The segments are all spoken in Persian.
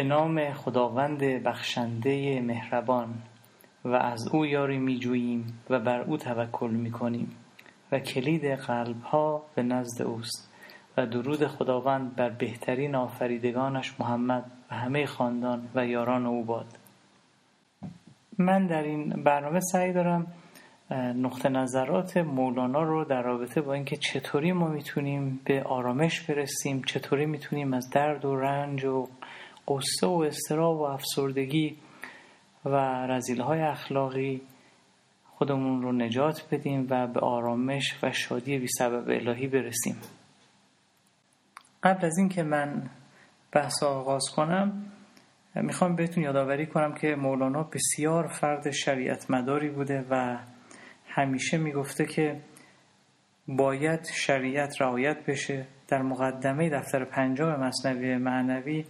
به نام خداوند بخشنده مهربان و از او یاری میجوییم و بر او توکل می‌کنیم و کلید قلب ها به نزد اوست و درود خداوند بر بهترین آفریدگانش محمد و همه خاندان و یاران او باد. من در این برنامه سعی دارم نقطه نظرات مولانا رو در رابطه با اینکه چطوری ما می‌تونیم به آرامش برسیم چطوری می‌تونیم از درد و رنج و قصه و استراب و افسردگی و رزیله های اخلاقی خودمون رو نجات بدیم و به آرامش و شادی بی سبب الهی برسیم. قبل از اینکه من بحث آغاز کنم می‌خوام بهتون یادآوری کنم که مولانا بسیار فرد شریعت مداری بوده و همیشه می‌گفته که باید شریعت رعایت بشه. در مقدمه دفتر پنجم مصنوی معنوی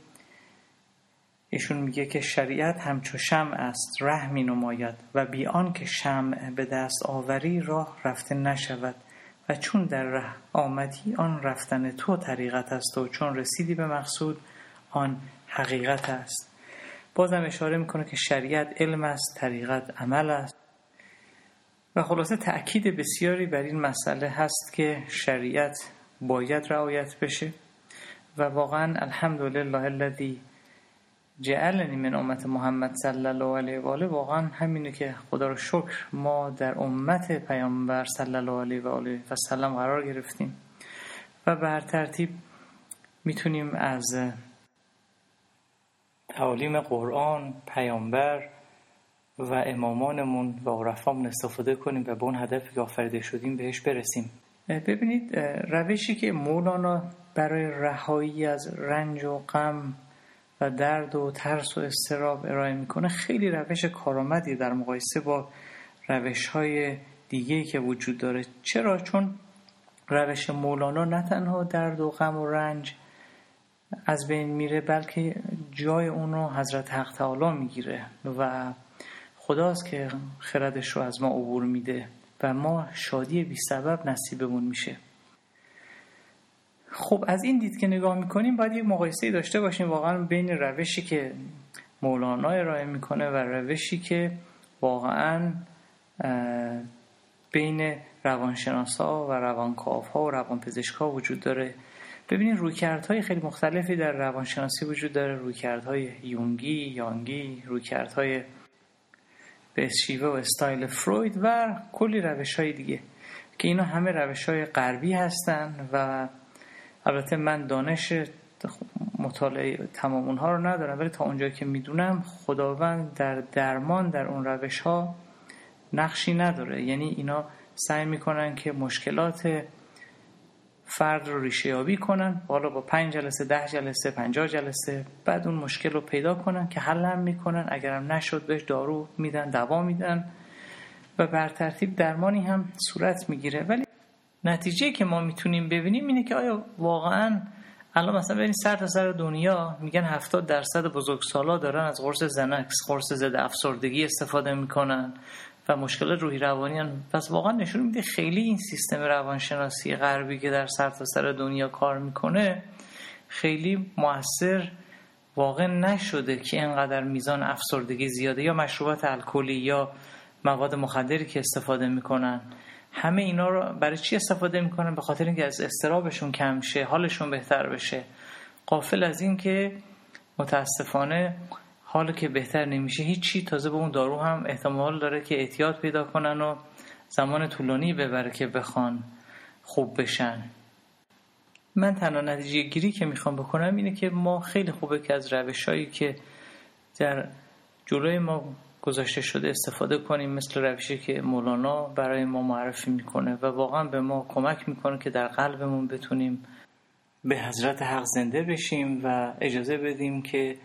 ایشون میگه که شریعت همچو شمع است ره می نماید و بیان که شمع به دست آوری راه رفته نشود و چون در ره آمدی آن رفتن تو طریقت است و چون رسیدی به مقصود آن حقیقت است. بازم اشاره می‌کنه که شریعت علم است طریقت عمل است. و خلاصه تأکید بسیاری بر این مسئله هست که شریعت باید رعایت بشه و واقعا الحمدلله الذی جعلنی من امت محمد صلی الله علیه و آله واقعا همینه که خدا رو شکر ما در امت پیامبر صلی الله علیه و آله و سلم قرار گرفتیم. و به هر ترتیب می‌تونیم از تعالیم قرآن پیامبر و امامانمون و عرفامون استفاده کنیم و به اون هدفی که آفریده شدیم بهش برسیم. ببینید روشی که مولانا برای رهایی از رنج و غم و درد و ترس و استراب ارائه می‌کنه. خیلی روش کارآمدی در مقایسه با روش های دیگه که وجود داره. چرا؟ چون روش مولانا نه تنها درد و غم و رنج از بین میره بلکه جای اون رو حضرت حق تعالی می‌گیره و خداست که خردش رو از ما عبور میده و ما شادی بی سبب نصیبمون میشه. خب از این دید که نگاه می‌کنیم باید یک مقایسه داشته باشیم واقعا بین روشی که مولانا ارائه می‌کنه و روشی که واقعا بین روانشناسا و روانکاوها و روانپزشکا وجود داره. ببینید رویکردهای خیلی مختلفی در روانشناسی وجود داره. رویکردهای یونگی یانگی رویکردهای به شیوه و استایل فروید و کلی روش های دیگه که اینا همه روش های غربی هستن و البته من دانش مطالعه تمام اونها رو ندارم ولی تا اونجایی که می‌دونم خداوند در درمان در اون روش ها نقشی نداره. یعنی اینا سعی می‌کنن که مشکلات فرد رو ریشه یابی کنن حالا با پنج جلسه ده جلسه پنجاه جلسه بعد اون مشکل رو پیدا کنن که حل هم می‌کنن اگرم نشد بهش دارو میدن دوا میدن و بر ترتیب درمانی هم صورت می‌گیره. ولی نتیجه که ما می‌تونیم ببینیم اینه که آیا واقعا الان مثلا ببینید سر تا سر دنیا میگن 70 درصد بزرگسالا دارن از قرص زنکس قرص ضد افسردگی استفاده می‌کنن و مشکل روحی روانی هن. پس واقعا نشون میده خیلی این سیستم روانشناسی غربی که در سر تا سر دنیا کار می‌کنه خیلی موثر واقع نشده که انقدر میزان افسردگی زیاده یا مشروبات الکلی یا مواد مخدری که استفاده می‌کنن همه اینا رو برای چی استفاده می‌کنن؟ به خاطر اینکه از استرابشون کم شه حالشون بهتر بشه. قافل از این که متاسفانه حال که بهتر نمیشه. هیچی. تازه به اون دارو هم احتمال داره که احتیاط پیدا کنن و زمان طولانی ببره که بخوان خوب بشن. من تنها نتیجه گیری که می‌خوام بکنم اینه که ما خیلی خوبه که از روش هایی که در جلوی ما گذاشته شده استفاده کنیم مثل روشی که مولانا برای ما معرفی می‌کنه و واقعا به ما کمک می‌کنه که در قلبمون بتونیم به حضرت حق زنده بشیم و اجازه بدیم که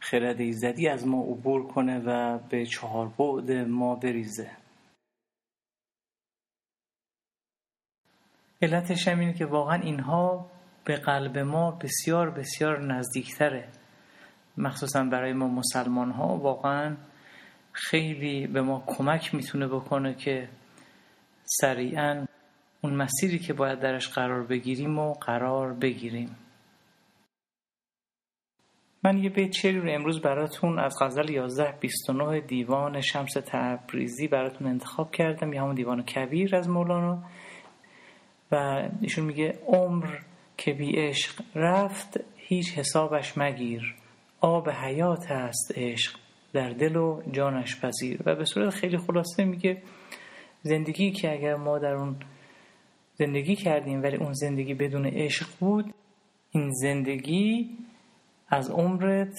خرد ایزدی از ما عبور کنه و به چهار بعد ما بریزه. علتش هم که واقعا اینها به قلب ما بسیار بسیار نزدیکتره. مخصوصا برای ما مسلمان ها واقعا خیلی به ما کمک می‌تونه بکنه که سریعا اون مسیری که باید درش قرار بگیریم و قرار بگیریم. من یه بیت شعری رو امروز براتون از غزل 1129 دیوان شمس تبریزی براتون انتخاب کردم. یا همون دیوان کبیر از مولانا. و ایشون میگه عمر که بی عشق رفت هیچ حسابش مگیر. آب حیات است عشق. در دل و جانش پذیر. و به صورت خیلی خلاصه میگه زندگی که اگر ما در اون زندگی کردیم ولی اون زندگی بدون عشق بود این زندگی از عمرت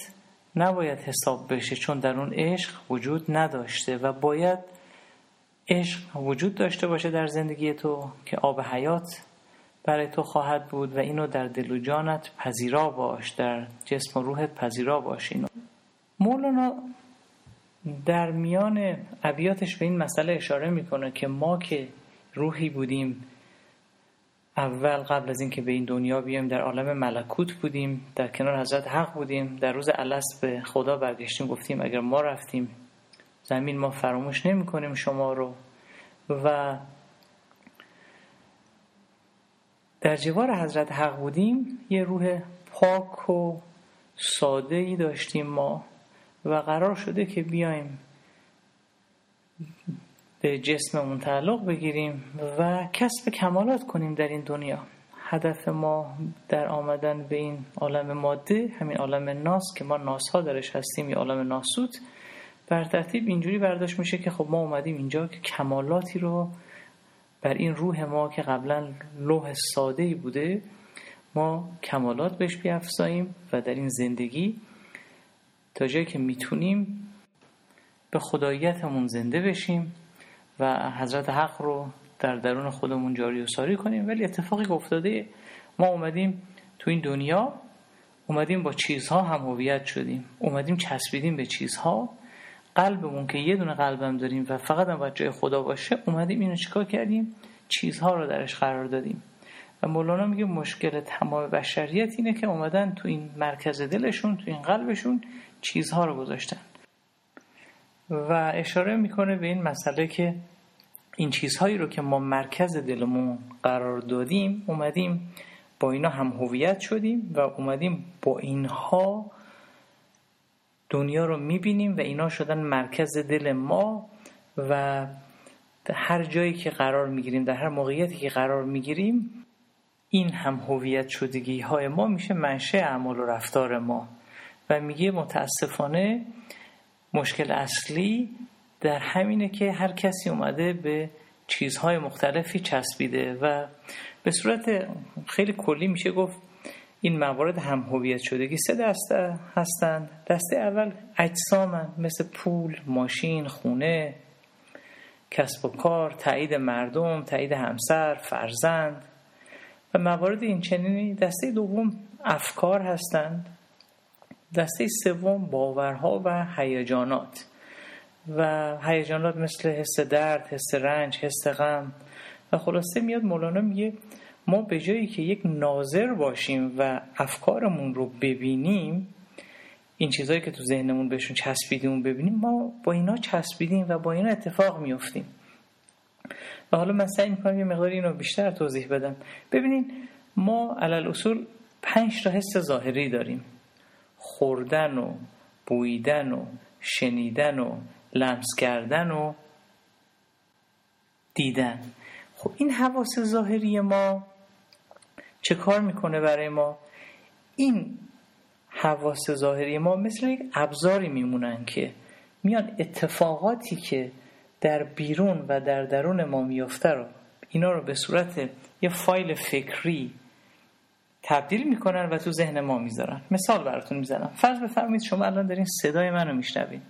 نباید حساب بشه چون در اون عشق وجود نداشته و باید عشق وجود داشته باشه در زندگی تو که آب حیات برای تو خواهد بود و اینو در دل و جانت پذیرا باش در جسم و روحت پذیرا باش اینو. مولانا در میان ابیاتش به این مسئله اشاره می‌کنه که ما که روحی بودیم اول قبل از اینکه به این دنیا بیایم در عالم ملکوت بودیم در کنار حضرت حق بودیم در روز الست به خدا برگشتیم گفتیم اگر ما رفتیم زمین ما فراموش نمی کنیم شما رو. و در جوار حضرت حق بودیم یه روح پاک و ساده ای داشتیم ما. و قرار شده که بیایم به جسممون تعلق بگیریم و کسب کمالات کنیم در این دنیا. هدف ما در آمدن به این عالم ماده همین عالم ناس که ما ناس ها درش هستیم یا عالم ناسوت بر ترتیب اینجوری برداشت میشه که خب ما اومدیم اینجا که کمالاتی رو بر این روح ما که قبلا لوح ساده ای بوده ما کمالات بهش بیافزاییم و در این زندگی تا جایی که می‌تونیم به خداییتمون زنده بشیم و حضرت حق رو در درون خودمون جاری و ساری کنیم. ولی اتفاقی که افتاده ما اومدیم تو این دنیا اومدیم با چیزها هم هویت شدیم. اومدیم چسبیدیم به چیزها. قلبمون که یه دونه قلبم داریم و فقط هم جای خدا باشه اومدیم اینو چیکار کردیم؟ چیزها رو درش قرار دادیم. و مولانا میگه مشکل تمام بشریت اینه که اومدن تو این مرکز دلشون تو این قلبشون چیزها رو گذاشتن. و اشاره می‌کنه به این مسئله که این چیزهایی رو که ما مرکز دلمون قرار دادیم اومدیم با اینا هم هویت شدیم و اومدیم با اینها دنیا رو می‌بینیم و اینا شدن مرکز دل ما و هر جایی که قرار می‌گیریم در هر موقعیتی که قرار می‌گیریم این هم هویت شدگی های ما میشه منشه اعمال و رفتار ما. و میگه متاسفانه مشکل اصلی در همینه که هر کسی اومده به چیزهای مختلفی چسبیده و به صورت خیلی کلی میشه گفت این موارد هم هویت شدگی سه دسته هستند دسته اول اجسامن مثل پول ماشین خونه کسب و کار تایید مردم تایید همسر فرزند. و موارد این چنینی دسته دوم افکار هستند. دسته سوم باورها و هیجانات. و هیجانات مثل حس درد، حس رنج، حس غم. و خلاصه میاد مولانا میگه ما به جایی که یک ناظر باشیم و افکارمون رو ببینیم این چیزهایی که تو ذهنمون بهشون چسبیدیم ببینیم ما با اینا چسبیدیم و با اینا اتفاق میفتیم و حالا من سعی می‌کنم یه مقدار اینو بیشتر توضیح بدم. ببینین ما علل اصول پنج تا حس ظاهری داریم. خوردن و بویدن و شنیدن و لمس کردن و دیدن. خب این حواس ظاهری ما چه کار می‌کنه برای ما؟ این حواس ظاهری ما مثل یک ابزاری میمونن که میان اتفاقاتی که در بیرون و در درون ما میفته رو اینا رو به صورت یه فایل فکری تبدیل می‌کنن و تو ذهن ما می‌ذارن. مثال براتون می‌زنم. فرض بفرمایید شما الان دارین صدای منو میشنوید.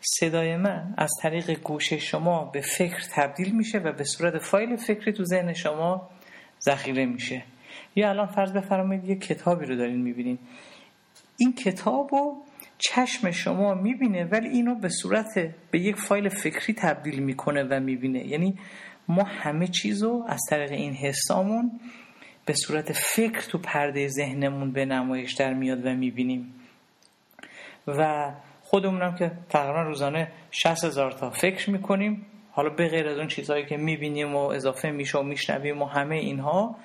صدای من از طریق گوش شما به فکر تبدیل میشه و به صورت فایل فکری تو ذهن شما ذخیره میشه. یا الان فرض بفرمایید یه کتابی رو دارین می‌بینین. این کتاب رو چشم شما می‌بینه ولی اینو به صورت به یک فایل فکری تبدیل می‌کنه و می‌بینه. یعنی ما همه چیز رو از طریق این حسامون به صورت فکر تو پرده ذهنمون به نمایش در میاد و می‌بینیم. و خودمونم که تقریبا روزانه 60 هزار تا فکر می‌کنیم. حالا به غیر از اون چیزهایی که می‌بینیم و اضافه میشه و میشنویم و همه اینها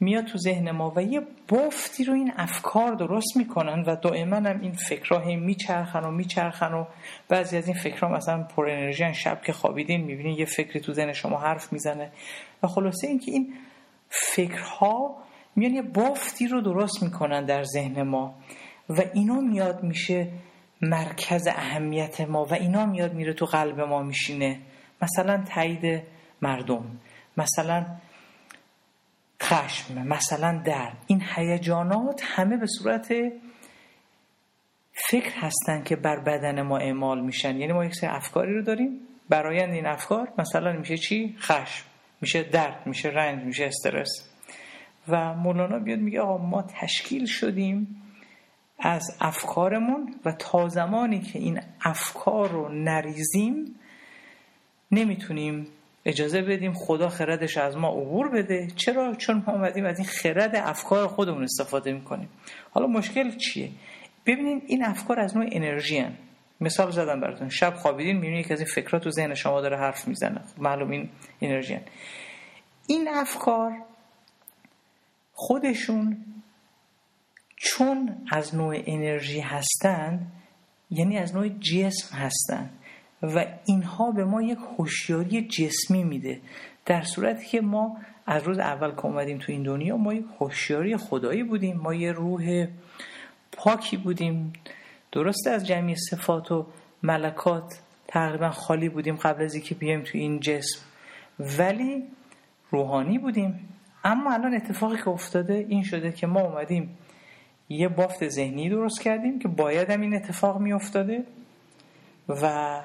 میاد تو ذهن ما و یه بافتی رو این افکار درست می‌کنن و دائما هم این فکرها میچرخن و میچرخن و بعضی از این فکرها مثلا پر انرژی شب که خوابیدین می‌بینین یه فکری تو ذهن شما حرف می‌زنه. و خلاصه اینکه این فکرها میان یه بافتی رو درست می‌کنن در ذهن ما و اینا میاد میشه مرکز اهمیت ما و اینا میاد میره تو قلب ما میشینه. مثلا تایید مردم مثلا خشم مثلا درد این هیجانات همه به صورت فکر هستن که بر بدن ما اعمال میشن. یعنی ما یک سری افکاری رو داریم. برایند این افکار مثلا میشه چی؟ خشم. میشه درد میشه رنج میشه استرس. و مولانا بیاد میگه آقا ما تشکیل شدیم از افکارمون و تا زمانی که این افکار رو نریزیم نمی‌تونیم اجازه بدیم خدا خردش از ما عبور بده. چرا؟ چون ما اومدیم از این خرد افکار خودمون استفاده می‌کنیم. حالا مشکل چیه؟ ببینید این افکار از نوع انرژی هن. مثال زدم براتون. شب خوابیدین می‌بینید که از این فکرات تو ذهن شما داره حرف می‌زنه. معلوم این انرژی هن. این افکار خودشون چون از نوع انرژی هستند یعنی از نوع جسم هستند و اینها به ما یک هوشیاری جسمی میده. در صورتی که ما از روز اول که اومدیم تو این دنیا ما یک هوشیاری خدایی بودیم. ما یه روح پاکی بودیم. درسته از جمعی صفات و ملکات تقریبا خالی بودیم قبل از اینکه بیایم تو این جسم. ولی روحانی بودیم. اما الان اتفاقی که افتاده این شده که ما اومدیم یه بافت ذهنی درست کردیم که باید هم این اتفاق می افتاده و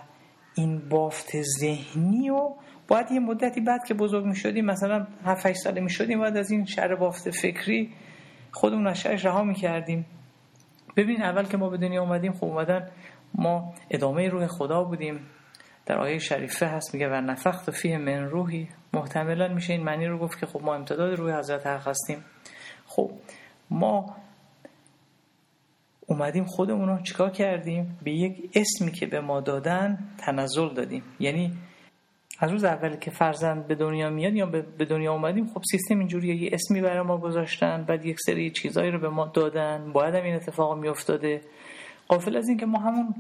این بافت ذهنی و باید یه مدتی بعد که بزرگ می شدیم مثلا 7 ساله می شدیم باید از این شر بافت فکری خودمون از شرش رها می کردیم ببین اول که ما به دنیا اومدیم خب اومدن ما ادامه روح خدا بودیم. در آیه شریفه هست میگه و نفخت فیه من روحی. محتملا میشه این معنی رو گفت که خب ما امتداد روح حضرت حق هستیم. خب ما اومدیم خودمون رو چیکار کردیم؟ به یک اسمی که به ما دادن تنزل دادیم. یعنی از روز اولی که فرزند به دنیا میاد یا به دنیا اومدیم خب سیستم اینجوری یه اسمی برای ما گذاشتن بعد یک سری چیزایی رو به ما دادن باید هم این اتفاق میافتاده. قافل از اینکه ما همون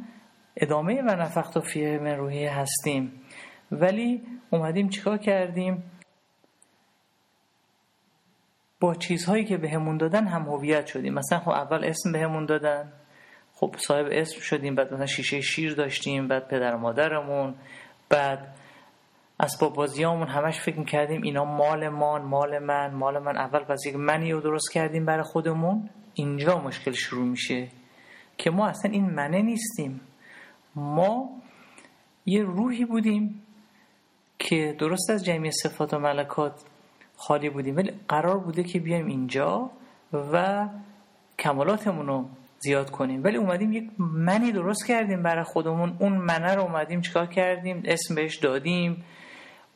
ادامه و نفخت و فیه من روحی هستیم. ولی اومدیم چیکار کردیم؟ با چیزهایی که بهمون دادن هم هویت شدیم. مثلا خب اول اسم بهمون دادن خب صاحب اسم شدیم بعد مثلا شیشه شیر داشتیم بعد پدر مادرمون بعد اسباب بازیامون همش فکر کردیم اینا مال من مال من مال من. اول یک منی رو درست کردیم برای خودمون. اینجا مشکل شروع میشه که ما اصلا این منه نیستیم. ما یه روحی بودیم که درست از جمعی صفات و ملکات خالی بودیم. ولی قرار بوده که بیایم اینجا و کمالاتمون رو زیاد کنیم. ولی اومدیم یک منی درست کردیم برای خودمون. اون منه رو اومدیم چیکار کردیم؟ اسم بهش دادیم.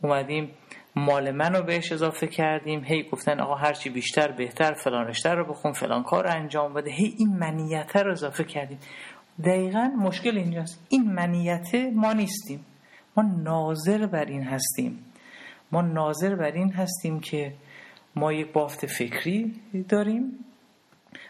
اومدیم مال من رو بهش اضافه کردیم هی گفتن آقا هرچی بیشتر بهتر فلان رشته رو بخون فلان کار انجام بده. هی این منیت رو اضافه کردیم. دقیقا مشکل اینجاست. این منیت ما نیستیم. ما ناظر بر این هستیم. ما ناظر بر این هستیم که ما یک بافت فکری داریم.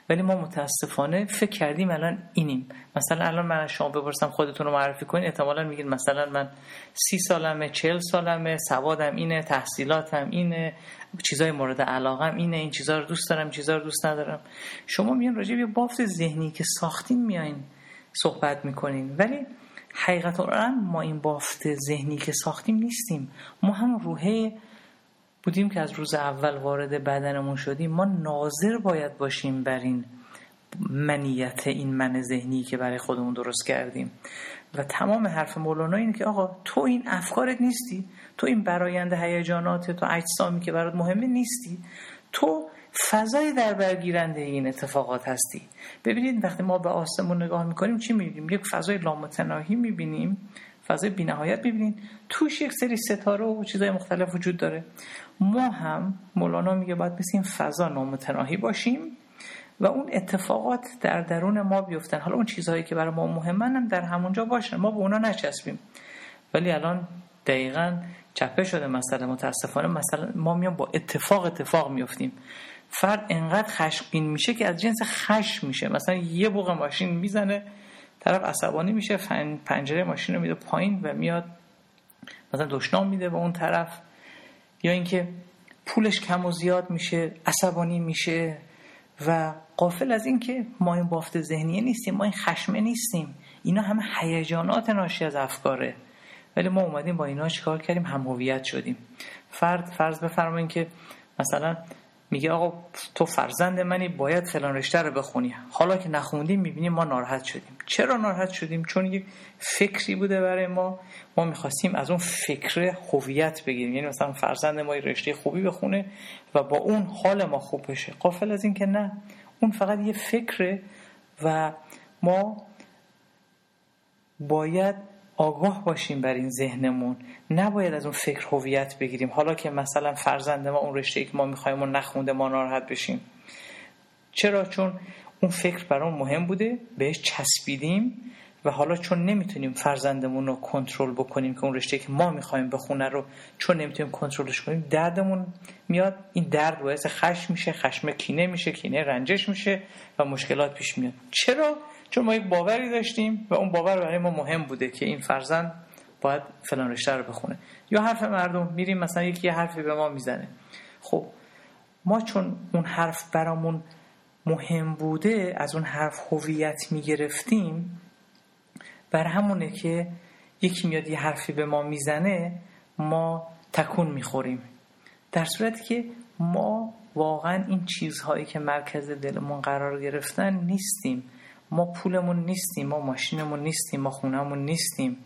ولی ما متاسفانه فکر کردیم الان اینیم. مثلا الان من از شما بپرسم خودتون رو معرفی کنین احتمالا میگین مثلا من سی سالمه چل سالمه سوادم اینه تحصیلاتم اینه چیزای مورد علاقم اینه این چیزا رو دوست دارم چیزا رو دوست ندارم. شما میان راجع به بافت ذهنی که ساختین میایین صحبت می‌کنین. ولی حقیقتا ما این بافت ذهنی که ساختیم نیستیم. ما هم روحه بودیم که از روز اول وارد بدنمون شدیم ما ناظر باید باشیم بر این منیت این من ذهنی که برای خودمون درست کردیم. و تمام حرف مولانا اینه که آقا تو این افکارت نیستی تو این برایند هیجانات تو اجسامی که برات مهمه نیستی. تو فضای در برگیرنده این اتفاقات هستی. ببینید وقتی ما به آسمون نگاه می‌کنیم چی می‌بینیم؟ یک فضای لامتناهی می‌بینیم. فضای بینهایت می‌بینیم توش یک سری ستاره و چیزهای مختلف وجود داره. ما هم مولانا میگه باید مثل این فضا نامتناهی باشیم و اون اتفاقات در درون ما بیفتن. حالا اون چیزهایی که برای ما مهمن هم در همونجا باشن ما به اونا نچسبیم. ولی الان دقیقا چپه شده مسئله. متاسفانه مثلا ما میام با اتفاق اتفاق میفتیم فرد انقدر خشمگین میشه که از جنس خشم میشه. مثلا یه بوق ماشین می‌زنه طرف عصبانی میشه پنجره ماشین رو میده پایین و میاد مثلا دشنام میده به اون طرف. یا اینکه پولش کم و زیاد میشه عصبانی میشه و قافل از اینکه ما این بافت ذهنیه نیستیم ما این خشمه نیستیم. اینا همه هیجانات ناشی از افکاره. ولی ما اومدیم با اینا چیکار کردیم؟ هم هویت شدیم. فرد فرض بفرمایید که مثلا میگه آقا تو فرزند منی باید فلان رشته رو بخونی. حالا که نخوندیم می‌بینیم ما ناراحت شدیم. چرا ناراحت شدیم؟ چون یک فکری بوده برای ما. ما می‌خواستیم از اون فکر هویت بگیریم. یعنی مثلا فرزند ما رشته خوبی بخونه و با اون حال ما خوب بشه. قافل از این که نه. اون فقط یه فکره و ما باید آگاه باشیم بر این ذهنمون. نباید از اون فکر هویت بگیریم. حالا که مثلا فرزند ما اون رشته ای که ما می‌خوایم و نخونده ما ناراحت بشیم. چرا؟ چون اون فکر برام مهم بوده. بهش چسبیدیم و حالا چون نمی‌تونیم فرزندمون رو کنترل بکنیم که اون رشته که ما می‌خوایم بخونه رو چون نمی‌تونیم کنترلش کنیم دردمون میاد. این درد باعث خشم میشه خشم کینه میشه کینه رنجش میشه و مشکلات پیش میاد. چرا؟ چون ما یک باوری داشتیم و اون باور برای ما مهم بوده که این فرزند باید فلان رشته رو بخونه. یا حرف مردم میریم مثلا یکی حرفی به ما می‌زنه. خب ما چون اون حرف برامون مهم بوده از اون حرف هویت می‌گرفتیم بر همونه که یکی میاد یه حرفی به ما می‌زنه ما تکون می‌خوریم. در صورتی که ما واقعا این چیزهایی که مرکز دلمون قرار گرفتن نیستیم. ما پولمون نیستیم ما ماشینمون نیستیم ما خونمون نیستیم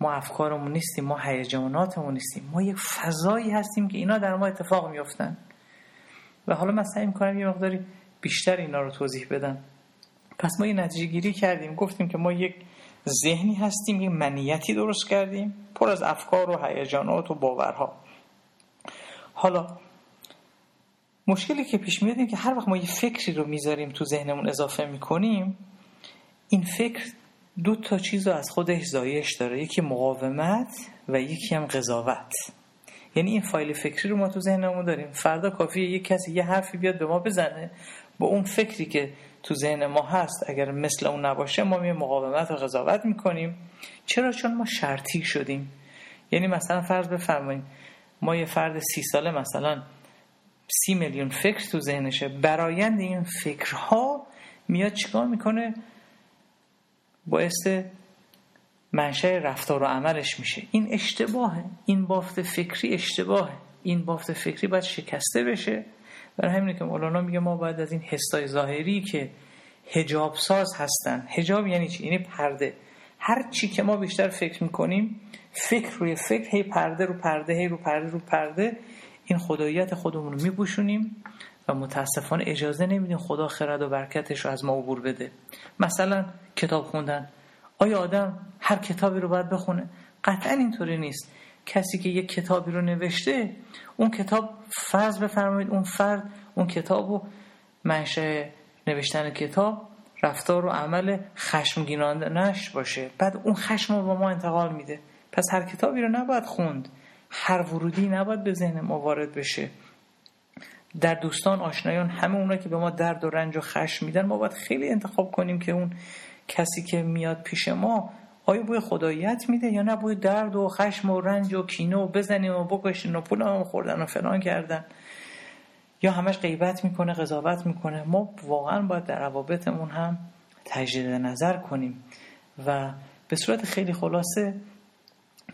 ما افکارمون نیستیم ما هیجاناتمون نیستیم. ما یک فضایی هستیم که اینا در ما اتفاق میفتن و حالا من سعی می‌کنم یه مقداری بیشتر اینا رو توضیح بدم. پس ما یه نتیجه گیری کردیم گفتیم که ما یک ذهنی هستیم یک منیتی درست کردیم پر از افکار و هیجانات و باورها. حالا مشکلی که پیش میاد که هر وقت ما یه فکری رو می‌ذاریم تو ذهنمون اضافه می‌کنیم این فکر دو تا چیز رو از خودش زایش داره. یکی مقاومت و یکی هم قضاوت. یعنی این فایل فکری رو ما تو ذهنمون داریم. فردا کافیه یک کسی یه حرفی بیاد به ما بزنه با اون فکری که تو ذهن ما هست. اگر مثل اون نباشه ما می مقاومت و قضاوت می‌کنیم. چرا؟ چون ما شرطی شدیم. یعنی مثلا فرض بفرمایید ما یه فرد سی ساله مثلا سی میلیون فکر تو ذهنشه. برایند این فکرها میاد چیکار می‌کنه؟ باعث منشه رفتار و عملش میشه. این اشتباهه. این بافت فکری اشتباهه. این بافت فکری باید شکسته بشه. برای همینه که مولانا میگه ما باید از این حسای ظاهری که هجاب ساز هستن. هجاب یعنی چی؟ یعنی پرده. هر چی که ما بیشتر فکر می‌کنیم فکر روی فکر هی پرده رو پرده هی رو پرده رو پرده این خداییت خودمون رو میپوشونیم و متاسفانه اجازه نمیدیم خدا خرد و برکتش رو از ما عبور بده. مثلا کتاب خوندن. آیا آدم هر کتابی رو باید بخونه؟ قطعا اینطوری نیست. کسی که یک کتابی رو نوشته اون کتاب فرض بفرمایید اون فرد اون کتاب و منشه نوشتن کتاب رفتار و عمل نش باشه. بعد اون خشم رو با ما انتقال میده. پس هر کتابی رو نباید خوند. هر ورودی نباید به ذهن ما وارد بشه. در دوستان آشنایان همه اونا که به ما درد و رنج و خشم میدن ما باید خیلی انتخاب کنیم که اون کسی که میاد پیش ما آیا بوی خداییت میده یا نه؟ بوی درد و خشم و رنج و کینه و بزنیم و بکشیم و پول هم خوردن و فلان کردن. یا همش غیبت می‌کنه قضاوت می‌کنه. ما واقعا باید در روابطمون هم تجدید نظر کنیم. و به صورت خیلی خلاصه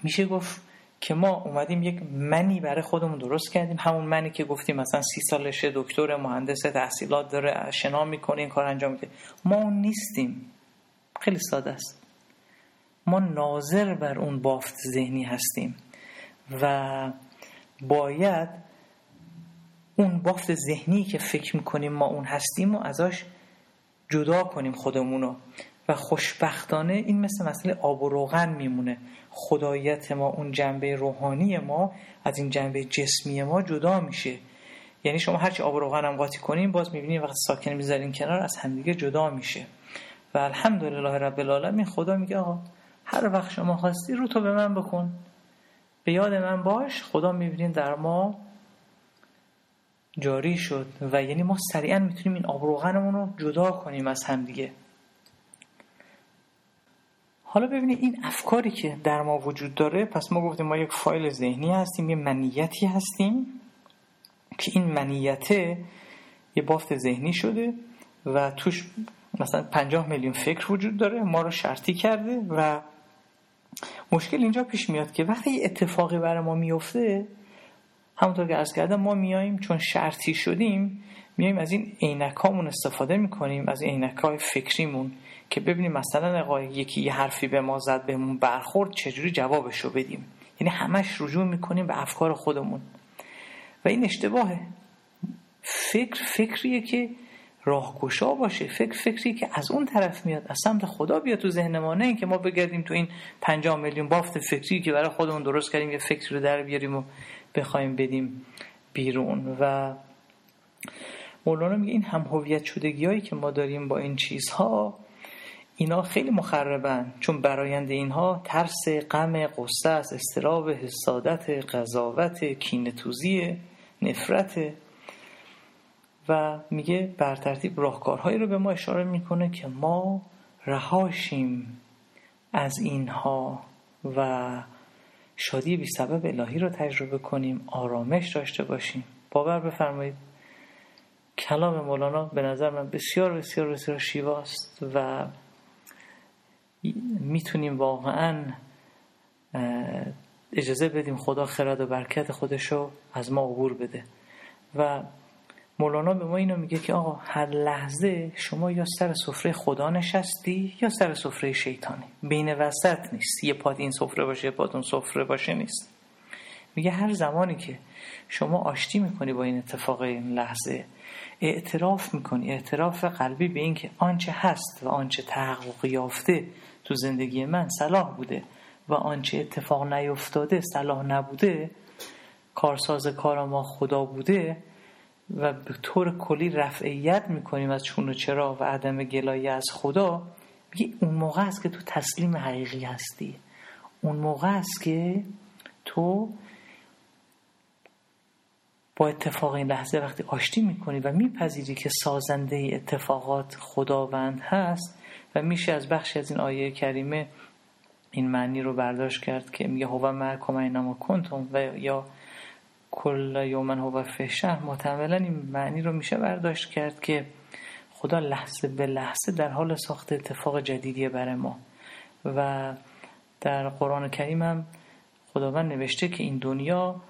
میشه گفت که ما اومدیم یک منی برای خودمون درست کردیم. همون منی که گفتیم مثلا سی سالشه دکتر مهندس تحصیلات داره شنا می‌کنه این کار انجام میده. ما اون نیستیم. خیلی ساده است. ما ناظر بر اون بافت ذهنی هستیم و باید اون بافت ذهنی که فکر می‌کنیم ما اون هستیم و ازش جدا کنیم خودمونو. و خوشبختانه این مثل مسئله آب و روغن میمونه. خدایت ما اون جنبه روحانی ما از این جنبه جسمی ما جدا میشه. یعنی شما هرچی آب روغن هم قاطی کنین باز می‌بینید وقتی ساکن می‌ذارین کنار از همدیگه جدا میشه. و الحمدلله رب العالمین خدا میگه آقا هر وقت شما خواستی رو تو به من بکن. به یاد من باش خدا می‌بینین در ما جاری شد. و یعنی ما سریعا می‌تونیم این آب روغنمون رو جدا کنیم از همدیگه. حالا ببینید این افکاری که در ما وجود داره پس ما گفتیم ما یک فایل ذهنی هستیم یه منیتی هستیم که این منیته یه بافت ذهنی شده و توش مثلا پنجاه میلیون فکر وجود داره ما رو شرطی کرده و مشکل اینجا پیش میاد که وقتی اتفاقی برای ما میفته همونطور که از کردم ما میاییم چون شرطی شدیم میایم از این عینک استفاده می‌کنیم از عینک های فکریمون. که ببینیم مثلا یکی یه حرفی به ما زد بهمون برخورد چجوری جوابشو بدیم؟ یعنی همش رجوع می‌کنیم به افکار خودمون. و این اشتباهه. فکر فکریه که راهگشا باشه. فکر فکری که از اون طرف میاد از سمت خدا بیاد تو ذهن ما. نه اینکه ما بگردیم تو این پنجاه میلیون بافت فکری که برای خودمون درست کردیم یه فکری رو در بیاریم و بخوایم بدیم بیرون. و مولانا میگه این هم هویت شدگی که ما داریم با این چیزها اینا خیلی مخربن چون برایند اینها ترس غم قصه است استراب حسادت قضاوت کینتوزی نفرت و میگه بر ترتیب راهکارهایی رو به ما اشاره می‌کنه که ما رهاشیم از اینها و شادی بی سبب الهی رو تجربه کنیم آرامش داشته باشیم. باور بفرمایید. کلام مولانا به نظر من بسیار بسیار بسیار شیواست و می‌تونیم واقعا اجازه بدیم خدا خرد و برکت خودشو از ما عبور بده. و مولانا به ما اینو میگه که آقا هر لحظه شما یا سر سفره خدا نشستی یا سر سفره شیطانی. بین وسط نیست. یه پاد این سفره باشه یه پاد اون سفره باشه نیست. میگه هر زمانی که شما آشتی می‌کنی با این اتفاق این لحظه اعتراف می‌کنی. اعتراف قلبی به اینکه آنچه هست و آنچه تحقق یافته تو زندگی من صلاح بوده و آنچه اتفاق نیفتاده صلاح نبوده کارساز کار ما خدا بوده و به طور کلی رفعیت می‌کنیم از چون و چرا و عدم گلایه از خدا میگه اون موقع است که تو تسلیم حقیقی هستی. اون موقع است که تو با اتفاق این لحظه وقتی آشتی می‌کنی و میپذیری که سازنده اتفاقات خداوند هست و میشه از بخشی از این آیه کریمه این معنی رو برداشت کرد که میگه هو معکم اینما کنتم و یا کل یومن هو فی شهر. محتملا این معنی رو میشه برداشت کرد که خدا لحظه به لحظه در حال ساخت اتفاق جدیدیه برای ما. و در قرآن کریم هم خداوند نوشته که این دنیا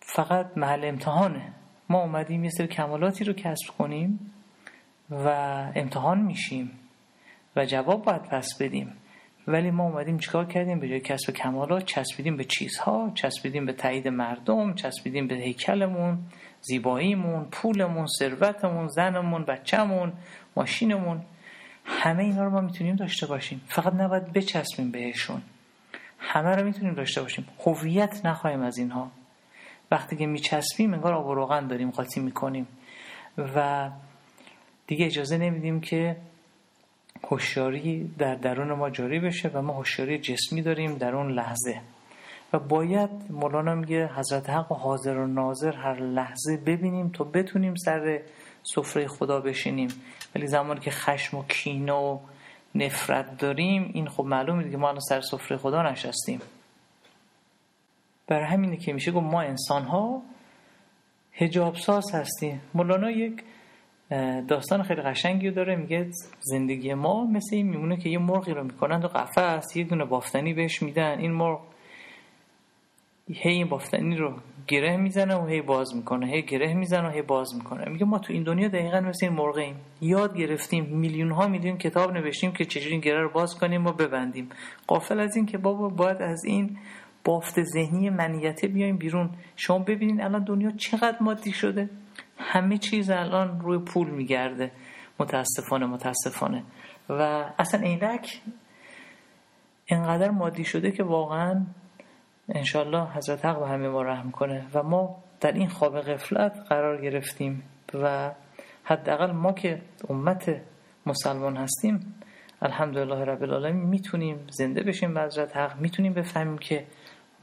فقط محل امتحانه. ما اومدیم یه سری کمالاتی رو کسب کنیم و امتحان میشیم و جواب باید پس بدیم. ولی ما اومدیم چیکار کردیم؟ به جای کسب کمالات چسبیدیم به چیزها چسبیدیم به تایید مردم چسبیدیم به هیکلمون زیباییمون پولمون ثروتمون زنمون بچهمون ماشینمون. همه اینا رو ما می‌تونیم داشته باشیم. فقط نباید بچسبیم بهشون. همه رو می‌تونیم داشته باشیم. هویت نخواهیم از اینها. وقتی که میچسبیم انگار آب و روغن داریم قاطی می‌کنیم. و دیگه اجازه نمیدیم که هوشیاری در درون ما جاری بشه و ما هوشیاری جسمی داریم در اون لحظه. و باید مولانا میگه حضرت حق و حاضر و ناظر هر لحظه ببینیم تا بتونیم سر سفره خدا بشینیم. ولی زمانی که خشم و کینه و نفرت داریم این خب معلومه که ما الان سر سفره خدا نشستیم. برای همینه که میشه گفت ما انسان ها هجاب ساز هستیم. مولانا یک داستان خیلی قشنگی داره. میگه زندگی ما مثل این میمونه که یه مرغی رو می‌کنن تو قفس یه دونه بافتنی بهش میدن. این مرغ هی این بافتنی رو گره می‌زنه و هی باز می‌کنه هی گره می‌زنه و هی باز می‌کنه. میگه ما تو این دنیا دقیقا مثل این مرغ ایم. یاد گرفتیم میلیون ها میلیون کتاب نوشتیم که چجوری این گره رو باز کنیم و ببندیم. قافل از این که بابا باید از این بافت ذهنی منیته بیایم بیرون. شما ببینین الان دنیا چقدر مادی شده. همه چیز الان روی پول میگرده. متاسفانه متاسفانه. و اصلا عینک اینقدر مادی شده که واقعا انشالله حضرت حق به همه ما رحم کنه و ما در این خواب غفلت قرار گرفتیم و حداقل ما که امت مسلمان هستیم الحمدلله رب العالمین می‌تونیم زنده بشیم به حضرت حق. می‌تونیم بفهمیم که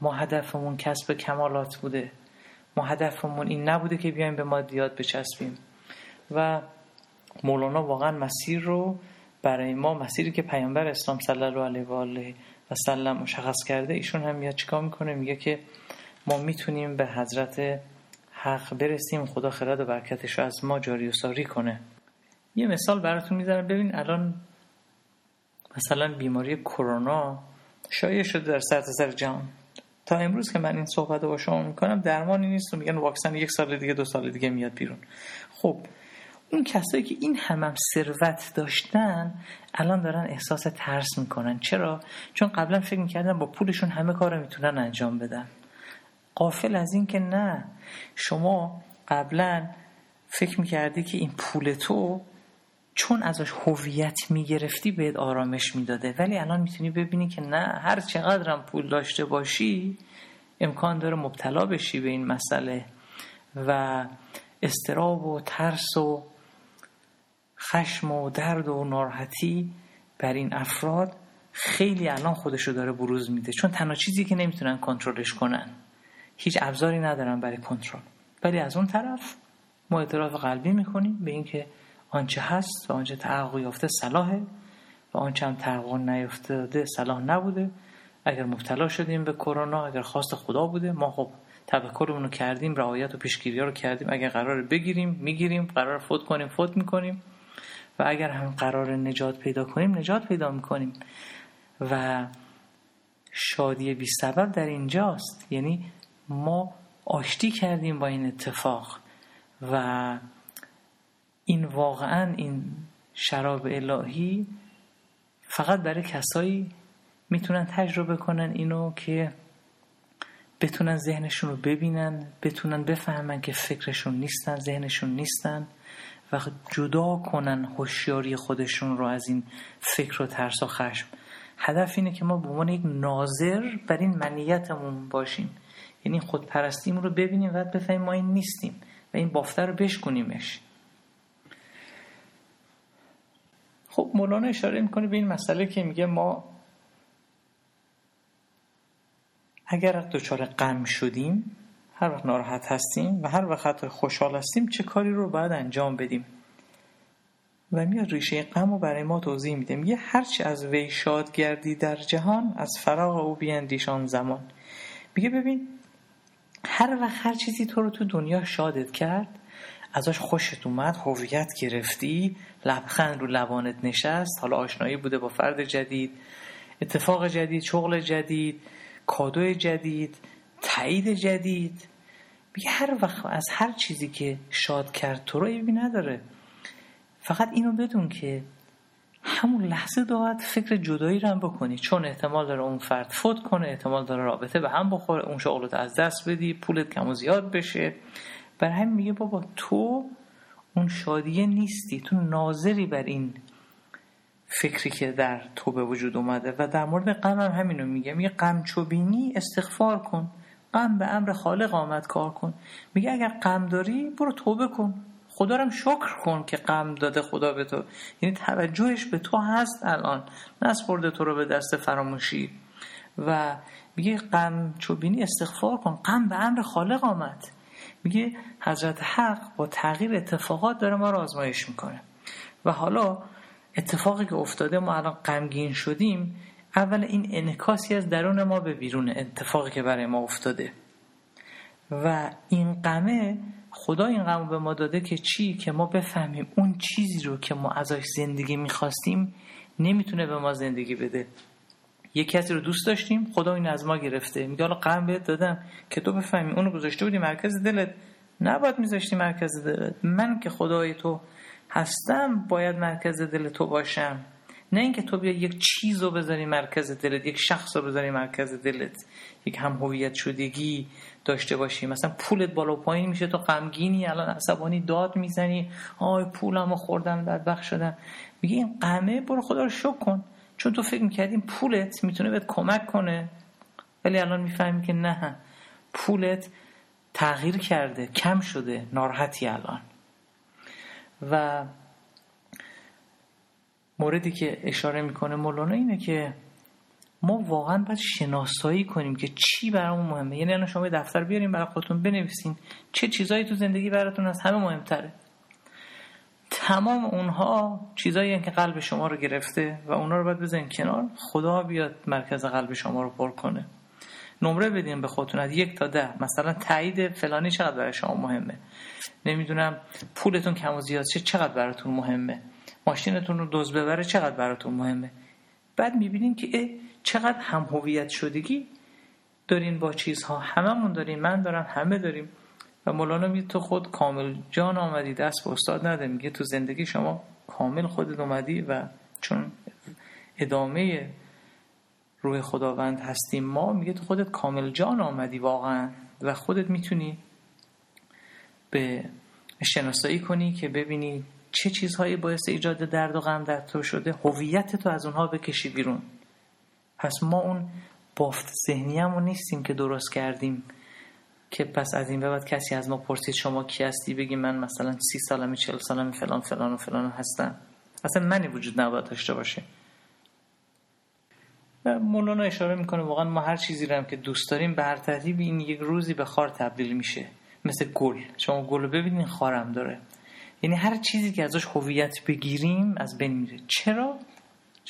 ما هدفمون کسب کمالات بوده. ما هدفمون این نبوده که بیایم به مادیات بچسبیم. و مولانا واقعا مسیر رو برای ما مسیری که پیامبر اسلام صلی الله علیه و آله و سلم مشخص کرده ایشون هم میاد چیکار می‌کنه؟ میگه که ما می‌تونیم به حضرت حق برسیم خدا خرد و برکتش رو از ما جاری و ساری کنه. یه مثال براتون می‌ذارم. ببین الان مثلا بیماری کرونا شایع شده در سرتاسر سر جهان. تا امروز که من این صحبت رو با شما می‌کنم درمانی نیست و میگن واکسن یک سال دیگه دو سال دیگه میاد بیرون. خب اون کسایی که این همم ثروت داشتن الان دارن احساس ترس می‌کنن. چرا؟ چون قبلا فکر می‌کردن با پولشون همه کار رو می‌تونن انجام بدن. قافل از این که نه. شما قبلا فکر می‌کردی که این پول تو چون ازش هویت می‌گرفتی بهت آرامش می‌داده. ولی الان می‌تونی ببینی که نه هر چقدرم پول داشته باشی امکان داره مبتلا بشی به این مسئله. و استراب و ترس و خشم و درد و ناراحتی بر این افراد خیلی الان خودشو داره بروز میده. چون تنها چیزی که نمی‌تونن کنترلش کنن هیچ ابزاری ندارن برای کنترل. ولی از اون طرف ما اعتراف قلبی می‌کنیم به اینکه آنچه هست و آنچه تحقق یافته صلاحه و آنچه هم تحقق نیافتاده صلاح نبوده. اگر مبتلا شدیم به کرونا اگر خواست خدا بوده ما خب تفکرمون رو کردیم رعایت و پیشگیری رو کردیم. اگر قرار بگیریم می‌گیریم قرار فوت کنیم فوت می‌کنیم. و اگر هم قرار نجات پیدا کنیم نجات پیدا می‌کنیم. و شادی بی سبب در اینجاست. یعنی ما آشتی کردیم با این اتفاق و این واقعا این شراب الهی فقط برای کسایی می‌تونن تجربه کنن اینو که بتونن ذهنشون رو ببینن بتونن بفهمن که فکرشون نیستن ذهنشون نیستن و جدا کنن هوشیاری خودشون رو از این فکر و ترس و خشم. هدف اینه که ما به عنوان یک ناظر بر این منیتمون باشیم. یعنی خودپرستیمون رو ببینیم و بفهمیم ما این نیستیم و این بافته رو بشکنیمش خب مولانا اشاره می‌کنه به این مسئله که میگه ما اگر دچار غم شدیم هر وقت ناراحت هستیم و هر وقت خوشحال هستیم چه کاری رو باید انجام بدیم؟ و میاد ریشه غم رو برای ما توضیح میده. میگه هرچی از وی شاد گردی در جهان از فراغ او بیندیشان زمان. میگه ببین هر وقت هر چیزی تو رو تو دنیا شادت کرد ازش خوشت اومد هویت گرفتی لبخند رو لبانت نشست حالا آشنایی بوده با فرد جدید اتفاق جدید شغل جدید کادو جدید تایید جدید. میگه هر وقت از هر چیزی که شاد کرد تو رو ایبی نداره. فقط اینو بدون که همون لحظه داد فکر جدایی رو هم بکنی. چون احتمال داره اون فرد فوت کنه احتمال داره رابطه به هم بخوره اون شغلت از دست بدی پولت کم و زیاد بشه. بر همین میگه بابا تو اون شادیه نیستی تو ناظری بر این فکری که در تو به وجود اومده. و در مورد غم هم همینو میگه. میگه غم چوبینی استغفار کن. غم به امر خالق آمد کار کن. میگه اگر غم داری برو توبه کن. خدا رو شکر کن که غم داده خدا به تو. یعنی توجهش به تو هست الان. نسپرده تو رو به دست فراموشی. و میگه غم چوبینی استغفار کن. غم به امر خالق آمد. میگه حضرت حق با تغییر اتفاقات داره ما رو آزمایش می‌کنه. و حالا اتفاقی که افتاده ما الان غمگین شدیم اول این انکاسی از درون ما به بیرون اتفاقی که برای ما افتاده. و این غمه خدا این غم به ما داده که چی؟ که ما بفهمیم اون چیزی رو که ما ازش زندگی می‌خواستیم نمی‌تونه به ما زندگی بده. یه کسی رو دوست داشتیم خدا این از ما گرفته. میگه حالا غم بهت دادم که تو بفهمی اونو گذاشته بودی مرکز دلت. نباید میذاشتی مرکز دلت. من که خدای تو هستم باید مرکز دل تو باشم. نه اینکه تو بیا یک چیز رو بذاری مرکز دلت یک شخص رو بذاری مرکز دلت. یک هم هویت شدگی داشته باشی. مثلا پولت بالا پایین میشه تو غمگینی الان عصبانی داد می‌زنی. آی پولمو خوردم بدبخت شدم. میگه این قمه برو خدا رو شکر کن. چون تو فکر می‌کردی پولت می‌تونه بهت کمک کنه. ولی الان می‌فهمی که نه. پولت تغییر کرده. کم شده. ناراحتی الان. و موردی که اشاره می‌کنه مولانا اینه که ما واقعا باید شناسایی کنیم که چی برامون مهمه. یعنی الان شما دفتر بیاریم برای خودتون بنویسین. چه چیزایی تو زندگی براتون از همه مهمتره. تمام اونها چیزایی که قلب شما رو گرفته و اونها رو باید بزنین کنار. خدا بیاد مرکز قلب شما رو پر کنه. نمره بدین به خودتون. از یک تا ده. مثلا تایید فلانی چقدر برای شما مهمه؟ نمی‌دونم پولتون کم و زیاد چه چقدر براتون مهمه؟ ماشینتون رو دوز ببره چقدر براتون مهمه؟ بعد می‌بینیم که چقدر هم هویت شدگی دارین با چیزها. هممون داریم من دارم همه داریم. و مولانا میگه تو خود کامل جان آمدی دست به استاد نده. میگه تو زندگی شما کامل خودت اومدی و چون ادامه روح خداوند هستیم ما میگه تو خودت کامل جان آمدی واقعا و خودت می‌تونی به شناسایی کنی که ببینی چه چیزهایی باعث ایجاد درد و غم در تو شده. هویت تو از اونها بکشی بیرون. پس ما اون بافت ذهنی نیستیم که درست کردیم. که پس از این به بعد کسی از ما پرسید شما کی هستی؟ بگی من مثلا سی سالمی چل سالمی فلان فلان و فلان هستم. اصلا منی وجود نباید داشته باشه. و مولانا اشاره می‌کنه واقعا ما هر چیزی رو هم که دوست داریم به هر ترتیب این یک روزی به خار تبدیل میشه. مثل گل. شما گل رو ببینین خارم داره. یعنی هر چیزی که ازش هویت بگیریم از بین میره. چرا؟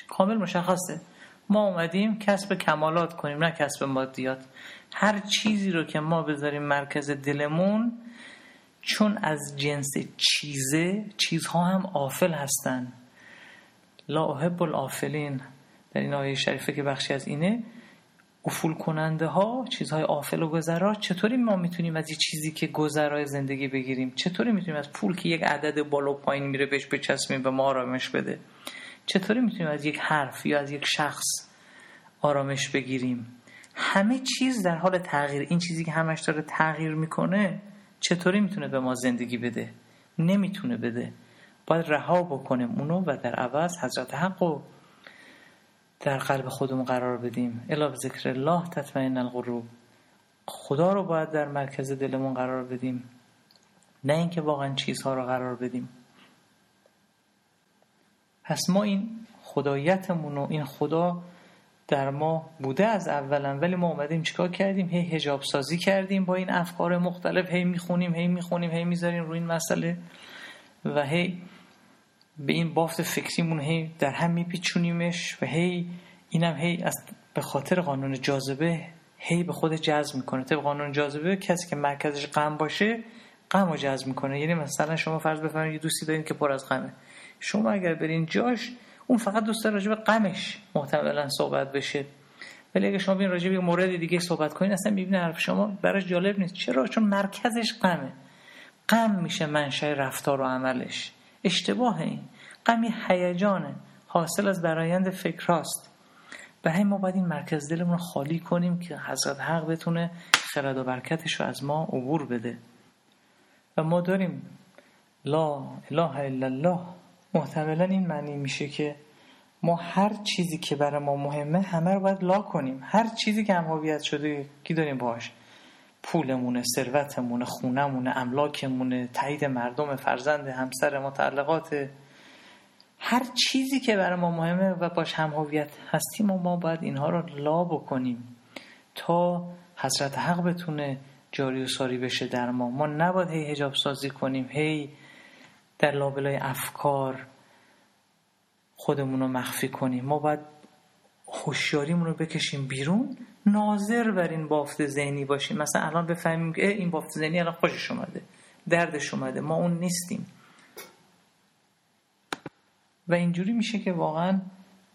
کامل مشخصه. ما اومدیم کسب کمالات کنیم نه کسب مادیات. هر چیزی رو که ما بذاریم مرکز دلمون چون از جنس چیزه چیزها هم آفل هستن. لا احب الافلین در این آیه شریفه که بخشی از اینه افول کننده ها چیزهای آفل و گذرا چطوری ما می‌تونیم از یه چیزی که گذرای زندگی بگیریم؟ چطوری می‌تونیم از پول که یک عدد بالا و پایین میره بهش بچسبیم به ما آرامش بده؟ چطوری می‌تونیم از یک حرف یا از یک شخص آرامش بگیریم؟ همه چیز در حال تغییر این چیزی که همش داره تغییر می‌کنه چطوری می‌تونه به ما زندگی بده؟ نمی‌تونه بده. باید رها بکنیم اونو و در عوض حضرت حق در قلب خودمون قرار بدیم. الا به ذکر الله تطمئن القلوب. خدا رو باید در مرکز دلمون قرار بدیم. نه اینکه واقعا چیزها رو قرار بدیم. پس ما این خدایتمون و این خدا در ما بوده از اولا ولی ما اومدیم چیکار کردیم؟ هی هجاب سازی کردیم با این افکار مختلف. هی می‌خونیم هی می‌خونیم هی می‌ذاریم روی این مسئله و هی به این بافت فکریمون هی در هم میپیچونیمش و هی اینم هی از به خاطر قانون جاذبه هی به خود جذب می‌کنه. طبق قانون جاذبه کسی که مرکزش غم باشه غم رو جذب می‌کنه. یعنی مثلا شما فرض بفرمایید یه دوستی دارین که پر از غمه. شما اگر برین جاش اون فقط دوست داره راجع به غمش محتملا صحبت بشه. ولی اگه شما بین راجع به مورد دیگه صحبت کنین اصلا می‌بینه حرف شما براش جالب نیست. چرا؟ چون مرکزش غمه. غم میشه منشأ رفتار و عملش. اشتباه این. غمی هیجانه. حاصل از برایند فکراست برای ما باید این مرکز دلمون خالی کنیم که حضرت حق بتونه خرد و برکتش رو از ما عبور بده. و ما داریم لا اله الا الله محتملا این معنی میشه که ما هر چیزی که برای ما مهمه همه رو باید لا کنیم. هر چیزی که هم هویت شده کی داریم باش پولمونه ثروتمونه خونمونه املاکمونه تایید مردم فرزند همسر متعلقات. هر چیزی که برای ما مهمه و باش هم هویت هستیم و ما باید اینها رو لا بکنیم تا حضرت حق بتونه جاری و ساری بشه در ما. ما نباید هی هجاب سازی کنیم هی در لابلای افکار خودمون رو مخفی کنیم. ما باید هوشیاریمون رو بکشیم بیرون ناظر بر این بافت ذهنی باشیم. مثلا الان بفهمیم که این بافت ذهنی الان خوشش اومده دردش اومده ما اون نیستیم. و اینجوری میشه که واقعا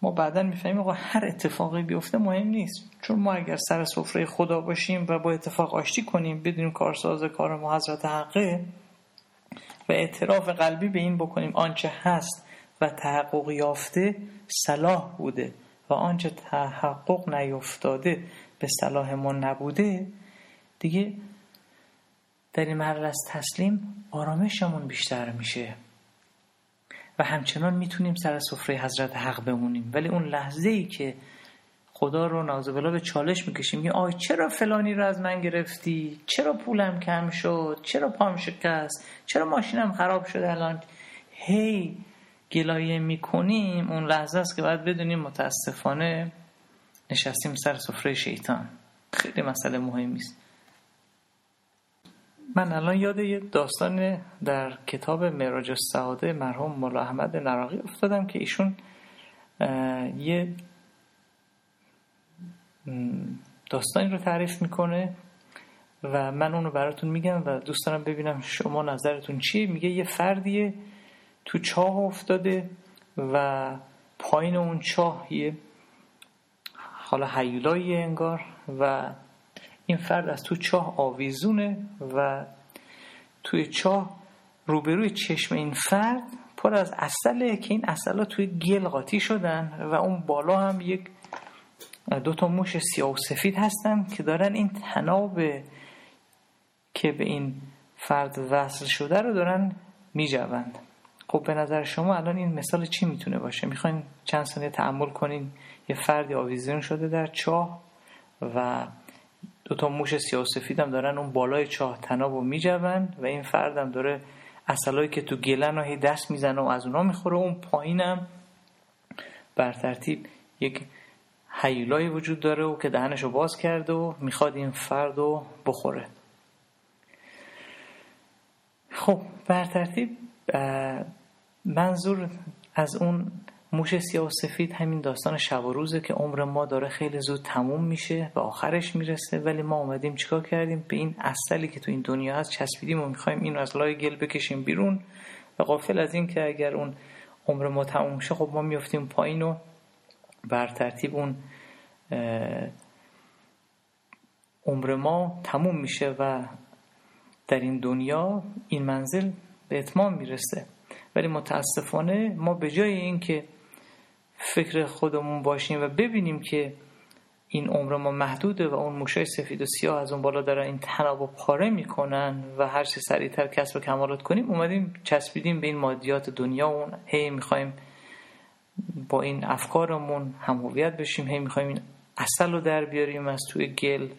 ما بعدا می‌فهمیم آقا هر اتفاقی بیفته مهم نیست. چون ما اگر سر سفره خدا باشیم و با اتفاق آشتی کنیم بدونیم کارساز کار ما حضرت حقه و اعتراف قلبی به این بکنیم آنچه هست و تحقق یافته صلاح بوده و آنچه تحقق نیفتاده به صلاح ما نبوده دیگه در این مرحله از تسلیم آرامشمون بیشتر میشه. و همچنان می‌تونیم سر سفره حضرت حق بمونیم. ولی اون لحظه ای که خدا رو نازبلا به چالش می‌کشیم میگه آی چرا فلانی رو از من گرفتی؟ چرا پولم کم شد؟ چرا پام شکست؟ چرا ماشینم خراب شده الان؟ هی گلایه می‌کنیم. اون لحظه است که باید بدونیم متاسفانه نشستیم سر سفره شیطان. خیلی مسئله مهمی است. من الان یاد یه داستان در کتاب معراج السعاده مرحوم مولا احمد نراقی افتادم که ایشون یه داستانی رو تعریف می‌کنه و من اونو براتون میگم و دوست دارم ببینم شما نظرتون چیه. میگه یه فردیه تو چاه افتاده و پایین اون چاه یه حالا حیولایی انگار و این فرد از تو چاه آویزونه و توی چاه روبروی چشم این فرد پر از اصله که این اصلا توی گل قاطی شدن و اون بالا هم یک دو تا موش سیاه و سفید هستن که دارن این تناب که به این فرد وصل شده رو دارن میجوند. خب به نظر شما الان این مثال چی می‌تونه باشه؟ می‌خواین چند ثانیه تعمل کنین؟ یه فردی آویزون شده در چاه و دو تا موش سیاه و سفید هم دارن اون بالای چاه تناب رو میجوند و این فردم داره اصلایی که تو گلن دست می‌زنه و از اونا می‌خوره. اون پایینم بر ترتیب یک حیولایی وجود داره و که دهنش رو باز کرده و می‌خواد این فرد رو بخوره. خب بر ترتیب منظور از اون موش سیاه و سفید همین داستان شب و روزه که عمر ما داره خیلی زود تموم میشه و آخرش می‌رسه. ولی ما اومدیم چیکار کردیم؟ به این اصلی که تو این دنیا هست چسبیدیم و می‌خوایم این از لای گل بکشیم بیرون. و قافل از این که اگر اون عمر ما تموم شه خب ما میفتیم پایین و بر ترتیب اون عمر ما تموم میشه و در این دنیا این منزل به اتمام می‌رسه. ولی متاسفانه ما به جای اینکه فکر خودمون باشیم و ببینیم که این عمر ما محدوده و اون موشای سفید و سیاه از اون بالا دارن این تناب و پاره می‌کنن و هر چه سریعتر کسب و کمالات کنیم اومدیم چسبیدیم به این مادیات دنیا اون هی می‌خوایم با این افکارمون هم بشیم هی می‌خوایم این اصل رو در بیاریم از توی گل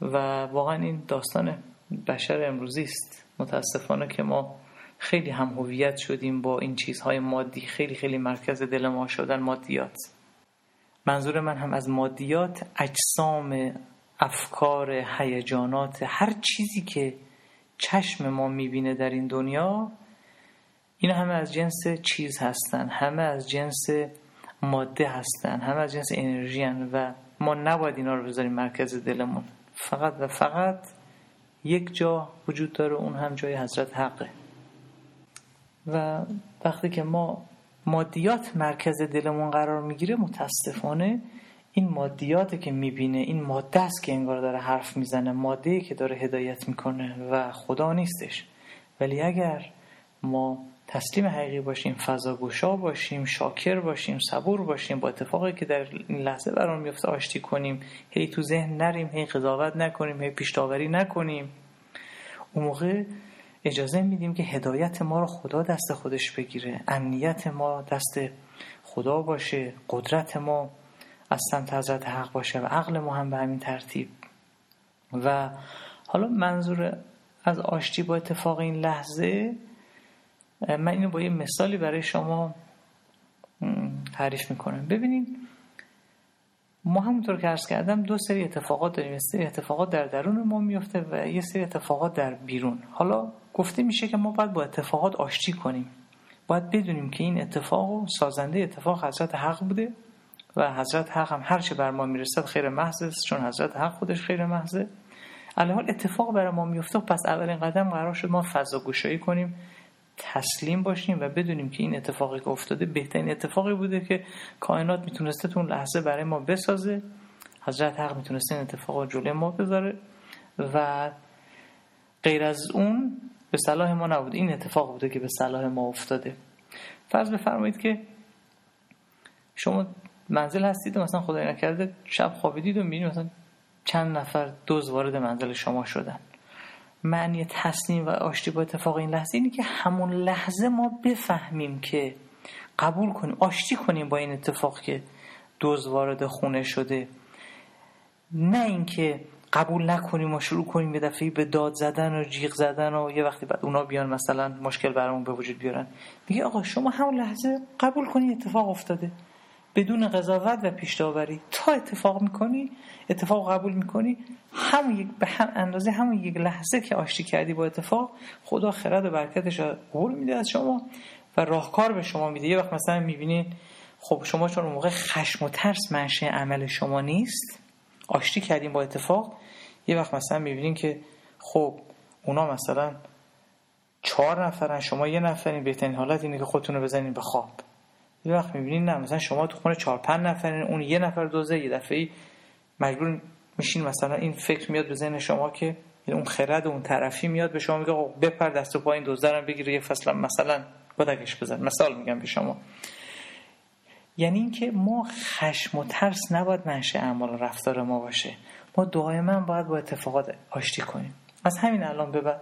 و واقعا این داستان بشر امروزی است. متاسفانه که ما خیلی هم شدیم با این چیزهای مادی. خیلی خیلی مرکز دل ما شدن مادیات. منظور من هم از مادیات اجسام افکار هیجانات هر چیزی که چشم ما می‌بینه در این دنیا اینا همه از جنس چیز هستن همه از جنس ماده هستن همه از جنس انرژی هن و ما نباید اینا رو بذاریم مرکز دلمون. فقط و فقط یک جا وجود داره اون هم جای حضرت حقه. و وقتی که ما مادیات مرکز دلمون قرار می‌گیره متاسفانه این مادیات که می‌بینه این ماده است که انگار داره حرف می‌زنه ماده که داره هدایت می‌کنه و خدا نیستش. ولی اگر ما تسلیم حقیقی باشیم فضاگوشا باشیم شاکر باشیم صبور باشیم با اتفاقی که در این لحظه برام میفته آشتی کنیم. هی تو ذهن نریم هی قضاوت نکنیم هی پیشتاوری نکنیم. اون موقع اجازه میدیم که هدایت ما رو خدا دست خودش بگیره. امنیت ما دست خدا باشه. قدرت ما از سمت حضرت حق باشه و عقل ما هم به همین ترتیب. و حالا منظور از آشتی با اتفاق این لحظه من اینو با یه مثالی برای شما تعریف می‌کنم. ببینید ما همونطور که عرض کردم دو سری اتفاقات داریم. یه سری اتفاقات در درون ما میفته و یه سری اتفاقات در بیرون. حالا گفته میشه که ما باید با اتفاقات آشتی کنیم. باید بدونیم که این اتفاق سازنده اتفاق حضرت حق بوده و حضرت حق هم هرچه بر ما می‌رسد خیر محض است چون حضرت حق خودش خیر محضه. حال اتفاق برای ما میفته پس اولین قدم قرار شد ما فضا گشایی کنیم. تسلیم باشیم و بدونیم که این اتفاقی که افتاده بهترین اتفاقی بوده که کائنات می‌تونسته تو اون لحظه برای ما بسازه. حضرت حق می‌تونسته این اتفاق جلوی ما بذاره و غیر از اون به صلاح ما نبود این اتفاق بوده که به صلاح ما افتاده. فرض بفرمایید که شما منزل هستید مثلا خدای نکرده شب خوابیدید و می‌بینید مثلا چند نفر دوز وارد منزل شما شدن. معنی تصمیم و آشتی با اتفاق این لحظه اینه که همون لحظه ما بفهمیم که قبول کنیم آشتی کنیم با این اتفاق که دوز وارد خونه شده. نه اینکه قبول نکنیم و شروع کنیم یه دفعه به داد زدن و جیغ زدن و یه وقتی بعد اونا بیان مثلا مشکل برامون به وجود بیارن. میگه آقا شما همون لحظه قبول کنید اتفاق افتاده. بدون قضاوت و پیشتاوری تا اتفاق می‌کنی اتفاق قبول می‌کنی؟ همون یک به هم اندازه همون یک لحظه که آشتی کردی با اتفاق خدا خرد و برکتش قول میده از شما و راهکار به شما میده. یه وقت مثلا می‌بینین خب شما چون موقع خشم و ترس منشه عمل شما نیست آشتی کردیم با اتفاق. یه وقت مثلا می‌بینین که خب اونا مثلا چهار نفرن شما یه نفرین بهترین حالت اینه که خودتون رو بزنین به خواب. یه وقت می‌بینین نه مثلا شما تو خونه چهار پنج نفرین اون یه نفر دوزه یه دفعه مجبور میشین مثلا این فکر میاد به ذهن شما که اون خرد اون طرفی میاد به شما میگه بپر دست و پای این دوزه بگیره یه فصل مثلا بدکش بزن. مثال میگم به شما. یعنی اینکه ما خشم و ترس نباید منشه اعمال و رفتار ما باشه. ما دائما باید با اتفاقات آشتی کنیم. از همین الان به بعد.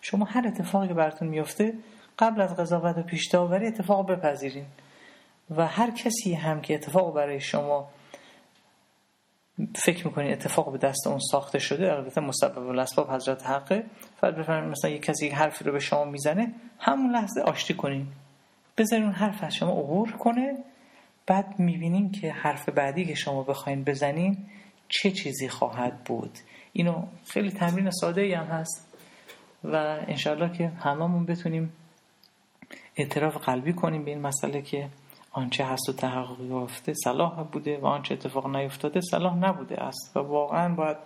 شما هر اتفاقی که براتون میفته قبل از قضاوت و پیش اتفاق بپذیرین. و هر کسی هم که اتفاق برای شما فکر می‌کنین اتفاق به دست اون ساخته شده؟ البته مسبب الاسباب حضرت حقه. فقط بفرمایید مثلا یک کسی حرفی رو به شما می‌زنه همون لحظه آشتی کنین. بذارین اون حرف از شما عبور کنه. بعد می‌بینین که حرف بعدی که شما بخواین بزنین چه چیزی خواهد بود. اینو خیلی تمرین ساده ای هم هست و انشالله که هممون بتونیم اعتراف قلبی کنیم به این مسئله که آنچه هست و تحقق یافته صلاح بوده و آنچه اتفاق نیفتاده صلاح نبوده است. و واقعا باید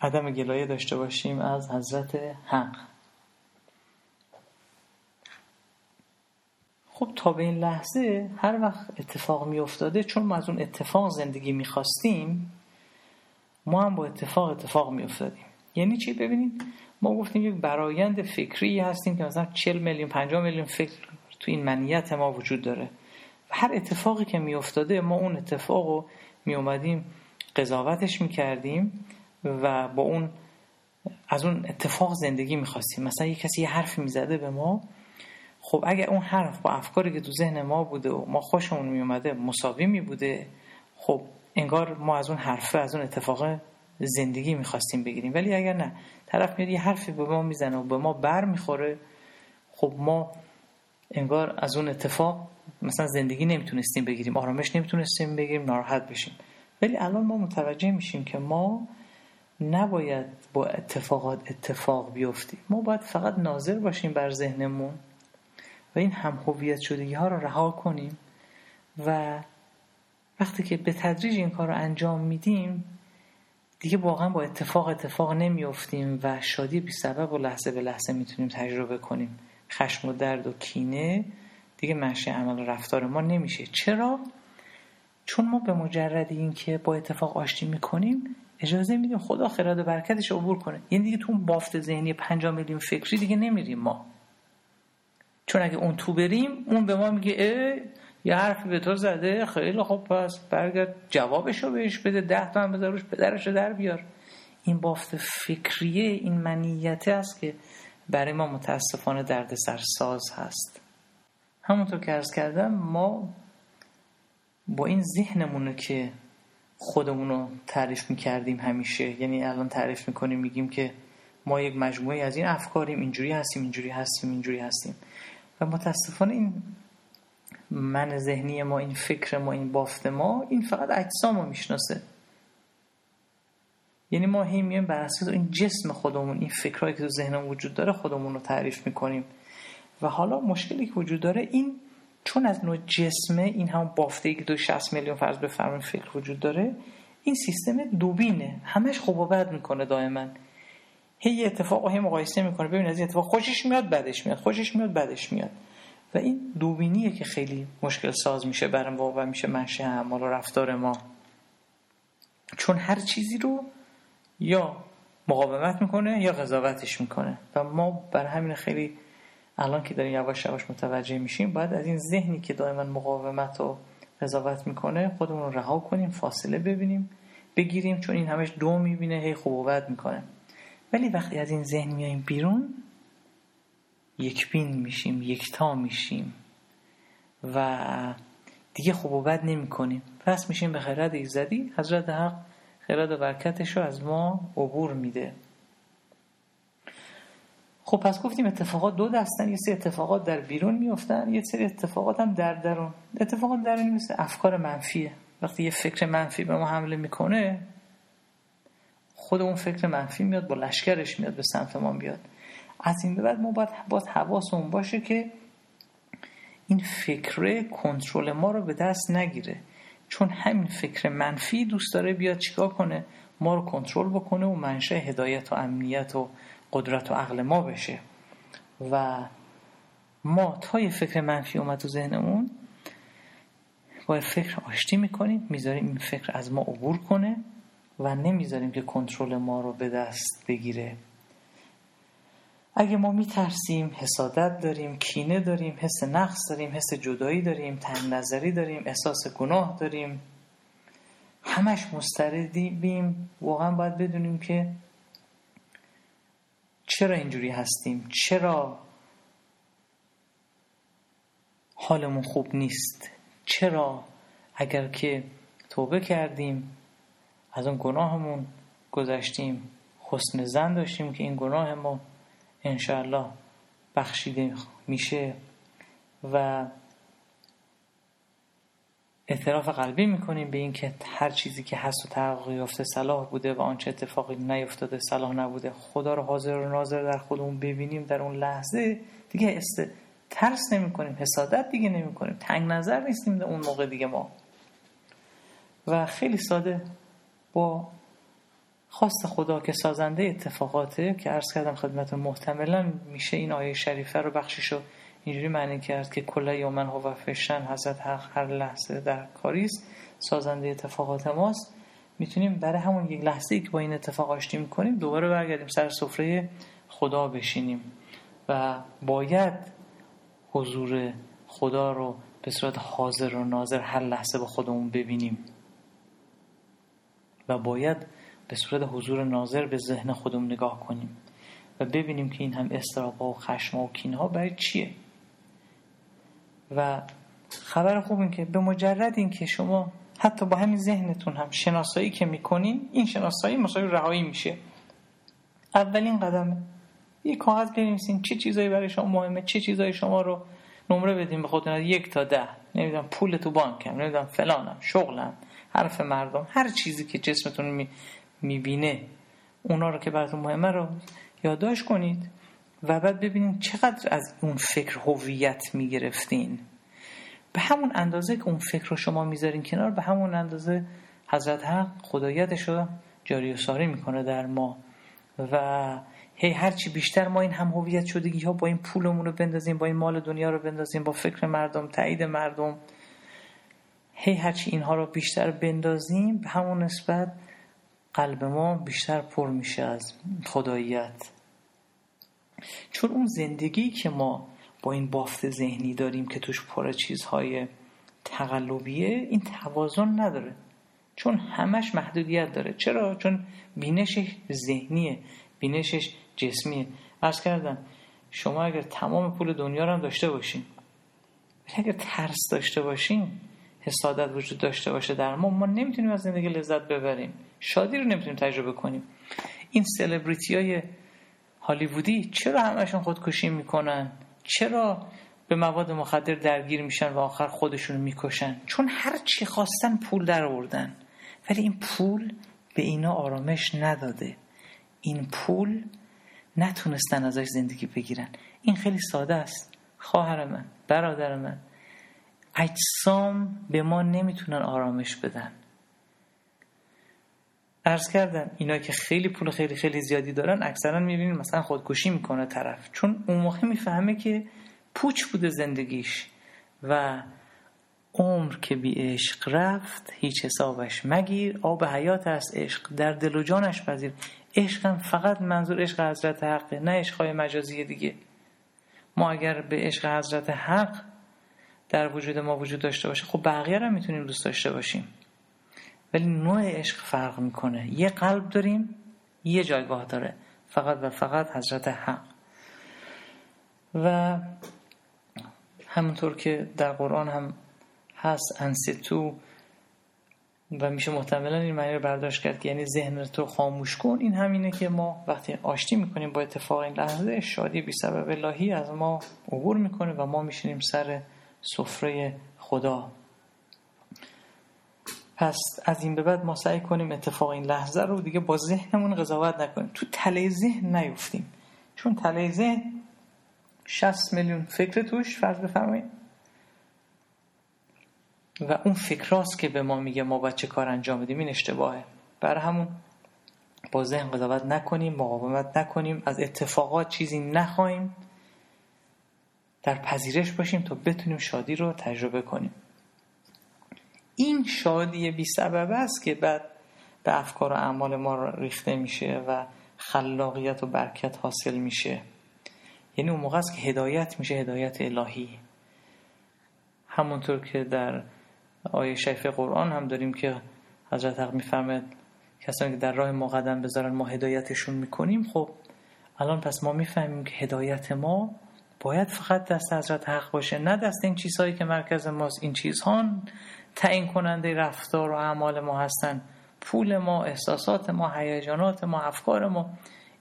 عدم گلایه داشته باشیم از حضرت حق. خب تا به این لحظه هر وقت اتفاق می افتاده چون ما از اون اتفاق زندگی می خواستیم ما هم با اتفاق اتفاق می افتادیم یعنی چی؟ ببینید ما گفتیم یک برایند فکری هستیم که مثلا 40 میلیون 50 میلیون فکر تو این منیت ما وجود داره. و هر اتفاقی که می افتاده ما اون اتفاق رو می اومدیم قضاوتش می کردیم و با اون از اون اتفاق زندگی می خواستیم مثلا یه کسی یه حرفی می زده به ما خب اگر اون حرف با افکاری که تو ذهن ما بوده و ما خوشمون می اومده مساوی می بوده خب انگار ما از اون حرفه از اون اتفاق زندگی می‌خواستیم بگیریم. ولی اگر نه طرف میاد یه حرفی به ما می‌زنه و به ما بر می‌خوره خب ما انگار از اون اتفاق مثلا زندگی نمی‌تونستیم بگیریم آرامش نمی‌تونستیم بگیریم ناراحت بشیم. ولی الان ما متوجه میشیم که ما نباید با اتفاقات اتفاق بیفتیم ما باید فقط ناظر باشیم بر ذهنمون و این هم هویت شدگی ها رو رها کنیم و وقتی که به تدریج این کار رو انجام میدیم دیگه واقعا با اتفاق اتفاق نمیافتیم و شادی بی سبب و لحظه به لحظه می‌تونیم تجربه کنیم. خشم و درد و کینه دیگه منشه عمل و رفتار ما نمیشه. چرا؟ چون ما به مجرد اینکه با اتفاق آشتی می‌کنیم اجازه میدیم خدا خراد و برکتش عبور کنه. یعنی دیگه تو اون بافت ذهنی 5 میلیون فکری دیگه نمیریم ما. چون اگه اون تو بریم اون به ما میگه اه یه حرفی به تو زده خیلی خوب پس برگرد جوابشو بهش بده ده تا هم بذار روش پدرش در بیار. این بافت فکریه این منیته است که برای ما متاسفانه درد سرساز هست. همونطور که ارز کردم ما با این ذهنمونه که خودمونو تعریف می‌کردیم همیشه یعنی الان تعریف می‌کنیم میگیم که ما یک مجموعه از این افکاریم اینجوری هستیم اینجوری هستیم اینجوری هستیم. و متاسفانه این من ذهنی ما این فکر ما این بافت ما این فقط اجسام رو می‌شناسه. یعنی ما هی میایم بر اساس این جسم خودمون این فکرهایی که تو ذهنمون وجود داره خودمون رو تعریف می‌کنیم. و حالا مشکلی که وجود داره این چون از نوع جسمه این هم بافته که دو 60 میلیون فرض بفرمایید فکر وجود داره این سیستم دوبینه. همش خوب و بد می‌کنه دائما. هی اتفاق هی مقایسه می‌کنه. ببین از اتفاق خوشش میاد بدش میاد. خوشش میاد بدش میاد. و این دوبینیه که خیلی مشکل ساز میشه برای ما و میشه منشه اعمال و رفتار ما. چون هر چیزی رو یا مقاومت می‌کنه یا قضاوتش می‌کنه. و ما بر همین خیلی الان که داریم یواش یواش متوجه میشیم باید از این ذهنی که دائما مقاومت و قضاوت می‌کنه خودمون رو رها کنیم فاصله ببینیم بگیریم چون این همش دو می‌بینه هی خوب و بد می‌کنه. ولی وقتی از این ذهن میاییم بیرون یک بین میشیم یکتا میشیم و دیگه خوب و بد نمی کنیم پس میشیم به خرد ایزدی حضرت حق خرد و برکتش رو از ما عبور میده. خب پس گفتیم اتفاقات دو دستن یه سری اتفاقات در بیرون میفتن یه سری اتفاقات هم در درون. اتفاقات درونی مثل افکار منفیه. وقتی یه فکر منفی به ما حمله می‌کنه خود اون فکر منفی میاد با لشکرش میاد به سمت ما بیاد از این به بعد ما باید باید حواسمون باشه که این فکر کنترل ما رو به دست نگیره. چون همین فکر منفی دوست داره بیاد چیکار کنه؟ ما رو کنترل بکنه و منشه هدایت و امنیت و قدرت و عقل ما بشه. و ما تا یه فکر منفی اومد تو ذهنمون با فکر آشتی می‌کنیم می‌ذاریم این فکر از ما عبور کنه و نمی‌ذاریم که کنترل ما رو به دست بگیره. اگه ما میترسیم حسادت داریم کینه داریم حس نقص داریم حس جدایی داریم تنگ نظری داریم احساس گناه داریم همش مستردیم. واقعا باید بدونیم که چرا اینجوری هستیم؟ چرا حالمون خوب نیست؟ چرا اگر که توبه کردیم از اون گناهمون گذشتیم حسن زن داشتیم که این گناه ما انشاءالله بخشیده میشه و اعتراف قلبی می‌کنیم به اینکه هر چیزی که هست و تحقق یافته صلاح بوده و آنچه اتفاقی نیفتاده صلاح نبوده. خدا رو حاضر و ناظر در خودمون ببینیم در اون لحظه. دیگه است ترس نمی کنیم حسادت دیگه نمی کنیم تنگ نظر نیستیم اون موقع دیگه ما. و خیلی ساده با خواست خدا که سازنده اتفاقاته که عرض کردم خدمت محتملا میشه این آیه شریفه رو بخشیشو اینجوری معنی کرد که کل یومن هو فشن حضرت حق هر لحظه در کاریست سازنده اتفاقات ماست. می‌تونیم برای همون یک لحظه ای که با این اتفاق آشتی می‌کنیم دوباره برگردیم سر سفره خدا بشینیم و باید حضور خدا رو به صورت حاضر و ناظر هر لحظه با خودمون ببینیم و باید به صورت حضور ناظر به ذهن خودمون نگاه کنیم و ببینیم که این هم استرابا و خشم و کینه ها برای چیه. و خبر خوب این که به مجرد این که شما حتی با همین ذهنتون هم شناسایی که می‌کنین این شناسایی مساوی رهایی میشه. اولین قدمه. یه کاغذ بنویسین چه چیزایی برای شما مهمه چه چیزایی شما رو نمره بدیم به خودتون یک تا ده. نمی‌دونم پول تو بانکم نمی‌دونم فلانم شغلم حرف مردم هر چیزی که جسمتون می می‌بینه. اونا رو که براتون مهمه رو یادداشت کنید و بعد ببینید چقدر از اون فکر هویت می‌گرفتین. به همون اندازه که اون فکر رو شما می‌ذارین کنار به همون اندازه حضرت حق خدایتش رو جاری و ساری می‌کنه در ما. و هی هرچی بیشتر ما این هم هویت شدگی ها با این پولمون رو بندازیم با این مال دنیا رو بندازیم با فکر مردم تایید مردم هی هرچی اینها رو بیشتر بندازیم به همون نسبت قلب ما بیشتر پر میشه از خداییت. چون اون زندگی که ما با این بافت ذهنی داریم که توش پر چیزهای تقلبیه این توازن نداره. چون همش محدودیت داره. چرا؟ چون بینشش ذهنیه بینشش جسمیه. ارز کردم شما اگر تمام پول دنیا رو هم داشته باشین اگر ترس داشته باشین حسادت وجود داشته باشه در ما ما نمی‌تونیم از زندگی لذت ببریم. شادی رو نمی‌تونیم تجربه کنیم. این سلبریتی های هالیوودی چرا همشون خودکشی می‌کنن؟ چرا به مواد مخدر درگیر میشن و آخر خودشون می‌کشن؟ چون هر چی خواستن پول در آوردن. ولی این پول به اینا آرامش نداده. این پول نتونستن ازش زندگی بگیرن. این خیلی ساده است. خواهر من برادر من اجسام به ما نمی‌تونن آرامش بدن. ارز کردم اینا که خیلی پول خیلی خیلی زیادی دارن اکثرا می‌بینین مثلا خودکشی می‌کنه طرف. چون اون موقع می‌فهمه که پوچ بوده زندگیش و عمر که بی عشق رفت هیچ حسابش مگیر آب حیات است عشق در دل و جانش پذیر. عشقم فقط منظور عشق حضرت حقه نه عشقهای مجازی دیگه. ما اگر به عشق حضرت حق در وجود ما وجود داشته باشه خب بقیه رو می‌تونیم دوست داشته باشیم. ولی نوع عشق فرق می‌کنه. یه قلب داریم یه جایگاه داره. فقط و فقط حضرت حق. و همونطور که در قرآن هم هست انستو و میشه محتملا این معنی رو برداشت کرد یعنی ذهن تو خاموش کن. این همینه که ما وقتی آشتی می‌کنیم با اتفاق این لحظه شادی بی سبب الهی از ما عبور می‌کنه و ما میشینیم سر سفره خدا. پس از این به بعد ما سعی کنیم اتفاق این لحظه رو دیگه با ذهنمون قضاوت نکنیم. تو تله ذهن نیفتیم. چون تله ذهن 60 میلیون فکر توش فرض بفرمایید. و اون فکراست که به ما میگه ما باید چه کار انجام بدیم این اشتباهه. برای همون با ذهن قضاوت نکنیم مقاومت نکنیم از اتفاقات چیزی نخواهیم. در پذیرش باشیم تا بتونیم شادی رو تجربه کنیم. این شادی بی سبب است که بعد به افکار و اعمال ما ریخته میشه و خلاقیت و برکت حاصل میشه. یعنی اون موقع است که هدایت میشه هدایت الهی. همونطور که در آیه شریف قرآن هم داریم که حضرت حق میفرمد کسانی که در راه ما قدم بذارن ما هدایتشون می‌کنیم. خب الان پس ما می‌فهمیم که هدایت ما باید فقط دست حضرت حق باشه نه دست این چیزهایی که مرکز ماست این چیزها تعیین کننده رفتار و اعمال ما هستن. پول ما احساسات ما هیجانات ما افکار ما.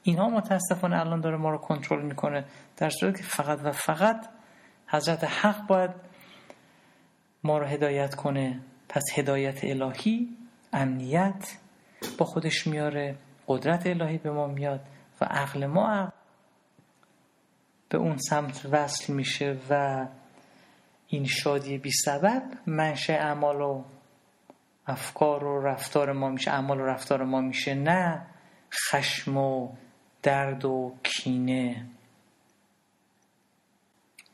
اینها متاسفانه الان داره ما رو کنترل می‌کنه. در صورتی که فقط و فقط حضرت حق باید ما رو هدایت کنه. پس هدایت الهی امنیت با خودش میاره. قدرت الهی به ما میاد و عقل ما به اون سمت وصل میشه و این شادی بی سبب منشه اعمال و افکار و رفتار ما میشه اعمال و رفتار ما میشه نه خشم و درد و کینه.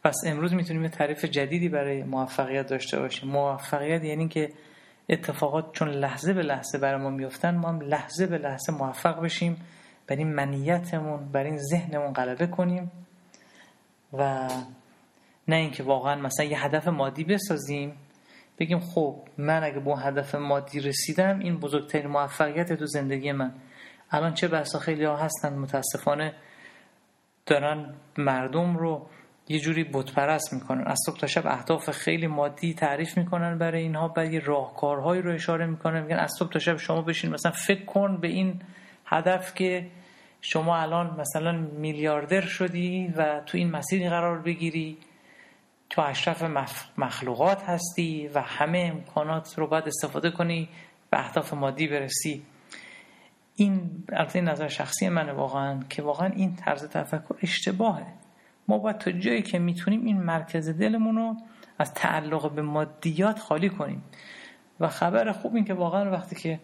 پس امروز می‌تونیم یه تعریف جدیدی برای موفقیت داشته باشیم. موفقیت یعنی که اتفاقات چون لحظه به لحظه برای ما میفتن ما هم لحظه به لحظه موفق بشیم بر این منیتمون بر ذهنمون غلبه کنیم و نه اینکه واقعا مثلا یه هدف مادی بسازیم بگیم خب من اگه با هدف مادی رسیدم این بزرگترین موفقیت تو زندگی من. الان چه بسا خیلی ها هستن متاسفانه دارن مردم رو یه جوری بتپرست می‌کنن. از صبح تا شب اهداف خیلی مادی تعریف می‌کنن برای اینها بعد یه راهکارهایی رو اشاره می‌کنن میگن از صبح تا شب شما بشین. مثلا فکر کن به این هدف که شما الان مثلا میلیاردر شدی و تو این مسیری قرار بگیری. تو اشرف مخلوقات هستی و همه امکانات رو باید استفاده کنی به اهداف مادی برسی. این البته نظر شخصی منه واقعا که واقعا این طرز تفکر اشتباهه. ما باید تا جایی که می‌تونیم این مرکز دلمون رو از تعلق به مادیات خالی کنیم. و خبر خوب این که واقعا وقتی که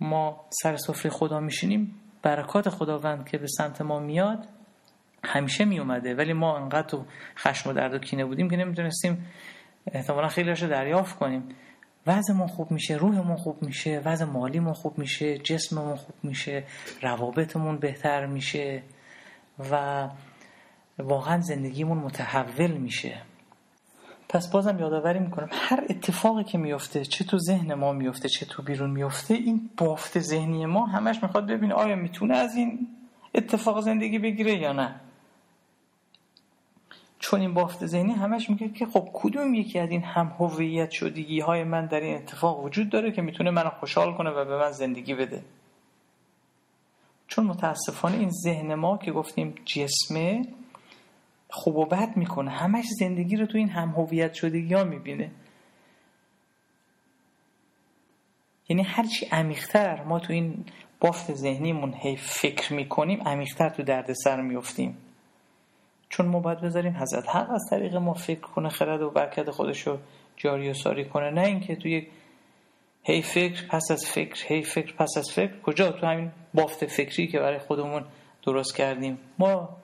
ما سر سفره خدا میشینیم برکات خداوند که به سمت ما میاد همیشه می اومده ولی ما انقدر تو خشم و درد و کینه بودیم که نمی‌تونستیم احتمالا خیلی رو دریافت کنیم. وضعمون خوب میشه روحمون خوب میشه وضع مالیمون خوب میشه جسممون خوب میشه روابطمون بهتر میشه و واقعا زندگیمون متحول میشه. پس بازم یادآوری می‌کنم هر اتفاقی که میفته چه تو ذهن ما میفته چه تو بیرون میفته این بافت ذهنی ما همش می‌خواد ببینه آیا می‌تونه از این اتفاق زندگی بگیره یا نه. چون این بافت ذهنی همش میگه که خب کدوم یکی از این هم هویت شدگی های من در این اتفاق وجود داره که می‌تونه منو خوشحال کنه و به من زندگی بده؟ چون متاسفانه این ذهن ما که گفتیم جسمه خوب و بد می‌کنه همش زندگی رو تو این هم هویت شدگی ها می‌بینه. یعنی هرچی عمیقتر ما تو این بافت ذهنیمون هی فکر می‌کنیم عمیقتر تو دردسر میفتیم چون ما باید بذاریم حضرت حق از طریق ما فکر کنه خرد و برکت خودش رو جاری و ساری کنه. نه اینکه توی هی فکر پس از فکر هی فکر پس از فکر. کجا؟ تو همین بافت فکری که برای خودمون درست کردیم. ما